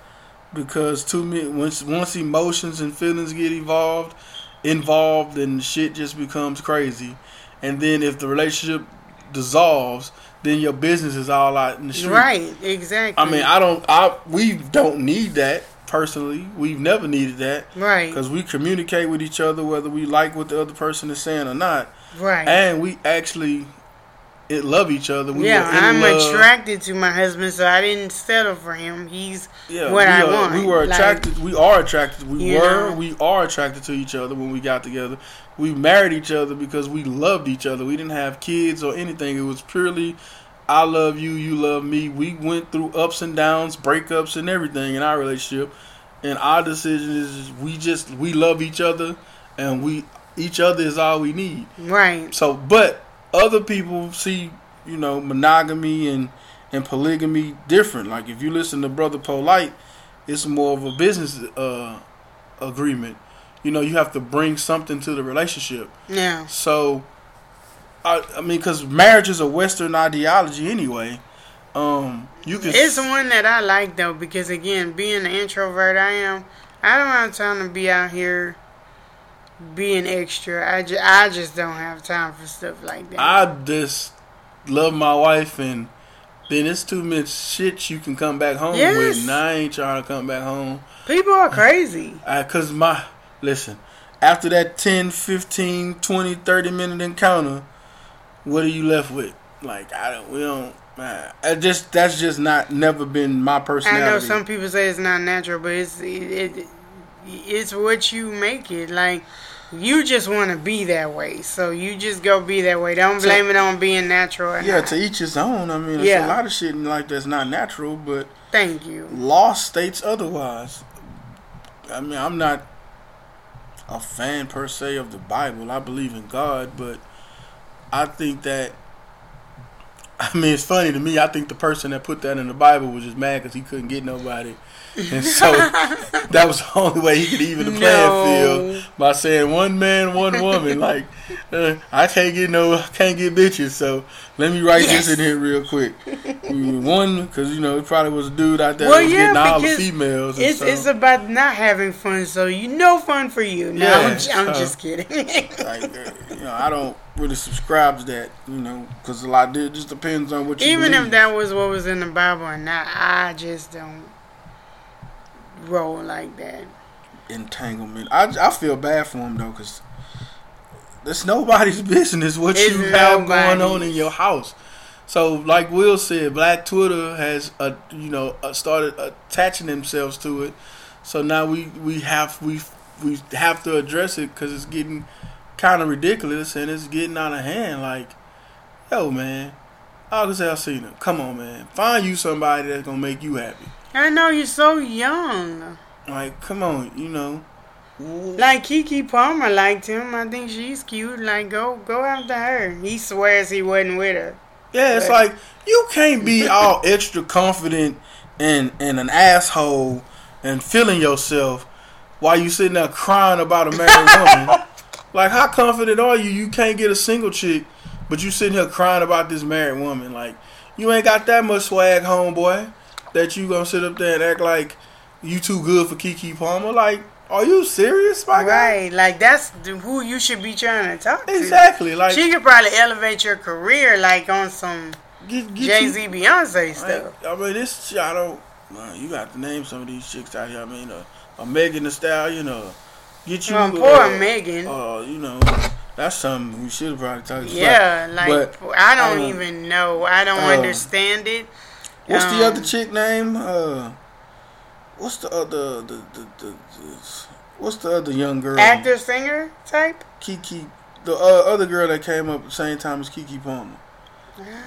[SPEAKER 2] because too many once once emotions and feelings get involved, involved, then shit just becomes crazy. And then if the relationship dissolves, then your business is all out in the street.
[SPEAKER 1] Right, exactly.
[SPEAKER 2] I mean, I don't. I we don't need that personally. We've never needed that
[SPEAKER 1] right,
[SPEAKER 2] because we communicate with each other whether we like what the other person is saying or not,
[SPEAKER 1] right.
[SPEAKER 2] and we actually it love each other. We
[SPEAKER 1] yeah, I'm
[SPEAKER 2] love.
[SPEAKER 1] attracted to my husband, so I didn't settle for him. He's
[SPEAKER 2] Yeah,
[SPEAKER 1] what
[SPEAKER 2] we
[SPEAKER 1] I
[SPEAKER 2] are-
[SPEAKER 1] want.
[SPEAKER 2] We were
[SPEAKER 1] Like,
[SPEAKER 2] attracted. we are attracted. We were.
[SPEAKER 1] know?
[SPEAKER 2] We are attracted to each other when we got together. We married each other because we loved each other. We didn't have kids or anything. It was purely, I love you, you love me. We went through ups and downs, breakups, and everything in our relationship. And our decision is we just we love each other, and we each other is all we need.
[SPEAKER 1] right,
[SPEAKER 2] So, but other people see, you know, monogamy and and polygamy different. Like if you listen to Brother Polite, it's more of a business uh, agreement. You know, you have to bring something to the relationship.
[SPEAKER 1] yeah,
[SPEAKER 2] So, I, I mean, because marriage is a Western ideology anyway. Um, you can.
[SPEAKER 1] it's one that I like though because again, being the introvert I am, I don't have time to be out here being extra. I just, I just don't have time for stuff like that.
[SPEAKER 2] I just love my wife and. Then it's too much shit you can come back home
[SPEAKER 1] Yes.
[SPEAKER 2] with, and I ain't trying to come back home.
[SPEAKER 1] People are crazy.
[SPEAKER 2] Because my, listen, after that 10, 15, 20, 30 minute encounter, what are you left with? Like, I don't, we don't, man. I just, that's just not, never been my personality.
[SPEAKER 1] I know some people say it's not natural, but it's it, it it's what you make it. Like you just want to be that way, so you just go be that way. Don't
[SPEAKER 2] So-
[SPEAKER 1] blame it on being natural.
[SPEAKER 2] Yeah,
[SPEAKER 1] not.
[SPEAKER 2] to each his own. I mean, there's
[SPEAKER 1] Yeah.
[SPEAKER 2] a lot of shit in life that's not natural, but
[SPEAKER 1] Thank you.
[SPEAKER 2] law states otherwise. I mean, I'm not a fan per se of the Bible. I believe in God, but I think that. I mean, it's funny to me. I think the person that put that in the Bible was just mad because he couldn't get nobody, *laughs* and so that was the only way he could even the playing
[SPEAKER 1] No.
[SPEAKER 2] field by saying one man, one woman. *laughs* like, uh, I can't get no, I can't get bitches. So let me write
[SPEAKER 1] Yes.
[SPEAKER 2] this in here real quick. *laughs* Mm, One, because you know it probably was a dude out there
[SPEAKER 1] Well,
[SPEAKER 2] was
[SPEAKER 1] yeah,
[SPEAKER 2] getting all the females. And
[SPEAKER 1] It's
[SPEAKER 2] so,
[SPEAKER 1] it's about not having fun, so you know fun for you. No,
[SPEAKER 2] Yeah,
[SPEAKER 1] I'm, I'm just kidding.
[SPEAKER 2] like, uh, you know, I don't really subscribe to that. You know, because a lot it just depends on what you
[SPEAKER 1] Even
[SPEAKER 2] believe.
[SPEAKER 1] if that was what was in the Bible or not, I just don't roll like that.
[SPEAKER 2] entanglement. I, I feel bad for him though, because it's nobody's *laughs* business what
[SPEAKER 1] It's
[SPEAKER 2] you have going on in your house. So, like Will said, Black Twitter has, uh, you know, uh, started attaching themselves to it. So now we we have we we have to address it because it's getting kind of ridiculous and it's getting out of hand. Like, yo, man, August Alsina, come on, man, find you somebody that's gonna make you happy.
[SPEAKER 1] I know you're so young.
[SPEAKER 2] Like, come on, you know.
[SPEAKER 1] Like Keke Palmer liked him. I think she's cute. Like go go after her. He swears he wasn't with her.
[SPEAKER 2] Yeah, it's
[SPEAKER 1] Right.
[SPEAKER 2] like you can't be all extra confident and and an asshole and feeling yourself while you sitting there crying about a married woman. *laughs* Like, how confident are you? You can't get a single chick, but you sitting here crying about this married woman. Like, you ain't got that much swag, homeboy, that you gonna sit up there and act like you too good for Keke Palmer. Like, are you serious, my guy?
[SPEAKER 1] Right. Like that's who you should be trying to talk to.
[SPEAKER 2] Exactly. Like,
[SPEAKER 1] She could probably elevate your career like on some Jay Z Beyonce stuff.
[SPEAKER 2] I, I mean, this I don't. Man, you got to name some of these chicks out here. I mean, uh, a Megan Thee Stallion, uh, get you.
[SPEAKER 1] Well, poor
[SPEAKER 2] uh,
[SPEAKER 1] Megan.
[SPEAKER 2] Uh, you know, that's something we should have probably talked about.
[SPEAKER 1] yeah, like
[SPEAKER 2] but,
[SPEAKER 1] I don't
[SPEAKER 2] um,
[SPEAKER 1] even know. I don't
[SPEAKER 2] uh,
[SPEAKER 1] understand it.
[SPEAKER 2] What's
[SPEAKER 1] Um,
[SPEAKER 2] the other chick name? Uh, what's the other the, the, the, the what's the other young girl?
[SPEAKER 1] Actor singer type.
[SPEAKER 2] Keke. The uh, other girl that came up at the same time as Keke Palmer.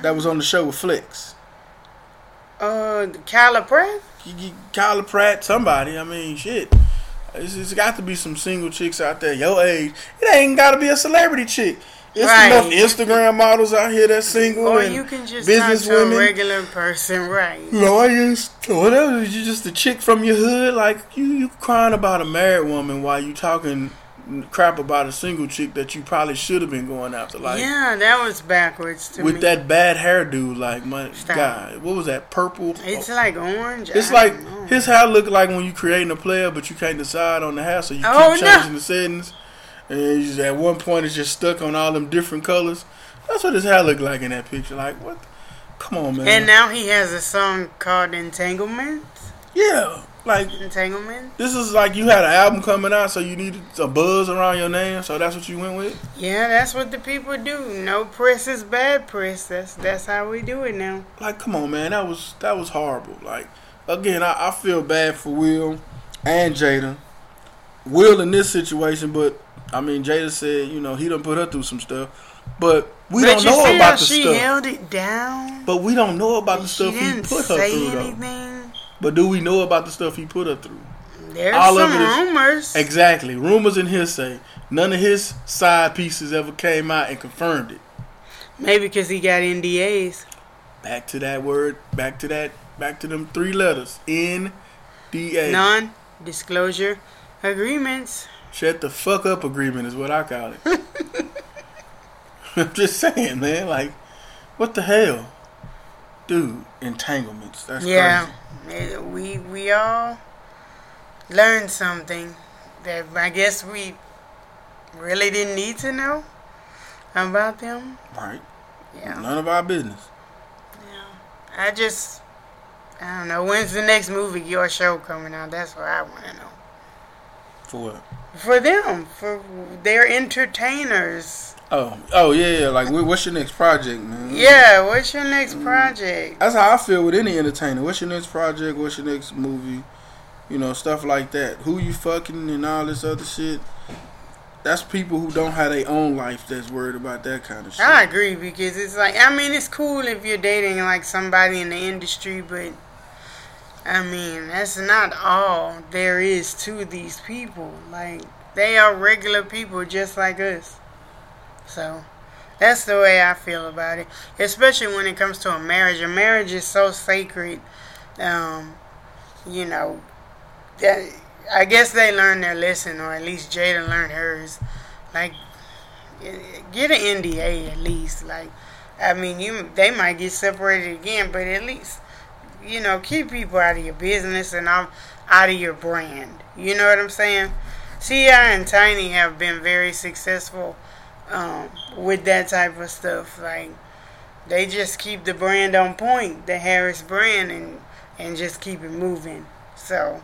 [SPEAKER 2] That was on the show with Flex.
[SPEAKER 1] Uh, Kyla Pratt.
[SPEAKER 2] Keke, Kyla Pratt, somebody. I mean, shit. It's, it's got to be some single chicks out there your age. It ain't got to be a celebrity chick. It's
[SPEAKER 1] Right.
[SPEAKER 2] enough Instagram models out here that's single
[SPEAKER 1] Or
[SPEAKER 2] and
[SPEAKER 1] you can just
[SPEAKER 2] business
[SPEAKER 1] talk to
[SPEAKER 2] women.
[SPEAKER 1] a regular person, right?
[SPEAKER 2] lawyers, whatever. You just a chick from your hood. Like you, you crying about a married woman while you talking crap about a single chick that you probably should have been going after. Like,
[SPEAKER 1] yeah, that was backwards to
[SPEAKER 2] with
[SPEAKER 1] me.
[SPEAKER 2] that bad hairdo, like my
[SPEAKER 1] Stop.
[SPEAKER 2] God, what was that purple?
[SPEAKER 1] it's like orange.
[SPEAKER 2] It's
[SPEAKER 1] I
[SPEAKER 2] like his hair look like when you creating a player, but you can't decide on the hair, so you
[SPEAKER 1] Oh,
[SPEAKER 2] keep
[SPEAKER 1] no.
[SPEAKER 2] changing the settings. At one point, it's just stuck on all them different colors. That's what his hair looked like in that picture. Like what? Come on, man.
[SPEAKER 1] And now he has a song called Entanglement.
[SPEAKER 2] yeah, like
[SPEAKER 1] Entanglement.
[SPEAKER 2] this is like you had an album coming out, so you needed a buzz around your name. So that's what you went with.
[SPEAKER 1] Yeah, that's what the people do. No press is bad press. That's that's how we do it now.
[SPEAKER 2] Like, come on, man. That was that was horrible. Like, again, I, I feel bad for Will and Jada. Will in this situation, but I mean, Jada said, you know, he done put her through some stuff. But we
[SPEAKER 1] but
[SPEAKER 2] don't know about the
[SPEAKER 1] she
[SPEAKER 2] stuff.
[SPEAKER 1] held it down.
[SPEAKER 2] But we don't know about the stuff he put her through, though.
[SPEAKER 1] anything.
[SPEAKER 2] But do we know about the stuff he put her through?
[SPEAKER 1] There's
[SPEAKER 2] All of
[SPEAKER 1] some rumors.
[SPEAKER 2] Exactly. Rumors and hearsay. None of his side pieces ever came out and confirmed it.
[SPEAKER 1] Maybe because he got NDAs.
[SPEAKER 2] Back to that word. Back to that. Back to them three letters. N D A.
[SPEAKER 1] Non-disclosure agreements.
[SPEAKER 2] Shut the fuck up agreement is what I call it. *laughs* I'm just saying, man. Like, what the hell, dude? Entanglements. That's
[SPEAKER 1] yeah,
[SPEAKER 2] crazy.
[SPEAKER 1] We we all learned something that I guess we really didn't need to know about them.
[SPEAKER 2] Right.
[SPEAKER 1] Yeah,
[SPEAKER 2] None of our business.
[SPEAKER 1] yeah. I just I don't know. When's the next movie your show coming out? That's what I want to know.
[SPEAKER 2] For what?
[SPEAKER 1] For them, for their entertainers.
[SPEAKER 2] Oh, oh yeah, yeah. Like, what's your next project, man?
[SPEAKER 1] Yeah, what's your next
[SPEAKER 2] Mm.
[SPEAKER 1] project?
[SPEAKER 2] That's how I feel with any entertainer. What's your next project? What's your next movie? You know, stuff like that. Who you fucking and all this other shit. That's people who don't have their own life that's worried about that kind of shit.
[SPEAKER 1] I agree because it's like I mean it's cool if you're dating like somebody in the industry, but I mean that's not all there is to these people. Like they are regular people just like us. So that's the way I feel about it. Especially when it comes to a marriage. A marriage is so sacred. Um, you know, that I guess they learned their lesson, or at least Jada learned hers. Like get an NDA at least. Like, I mean, you they might get separated again, but at least you know keep people out of your business and out out of your brand. You know what I'm saying? T.I. and Tiny have been very successful um, with that type of stuff. Like, they just keep the brand on point, the Harris brand, and and just keep it moving. So,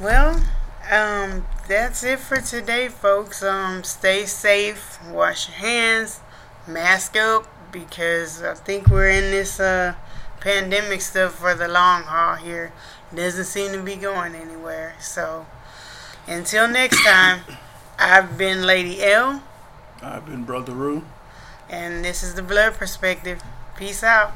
[SPEAKER 1] well, um, that's it for today, folks. Um, stay safe, wash your hands, mask up, because I think we're in this uh pandemic stuff for the long haul here. Doesn't seem to be going anywhere. So, until next time, I've been Lady L,
[SPEAKER 2] I've been Brother Rue.
[SPEAKER 1] and this is the Blood Perspective. Peace out.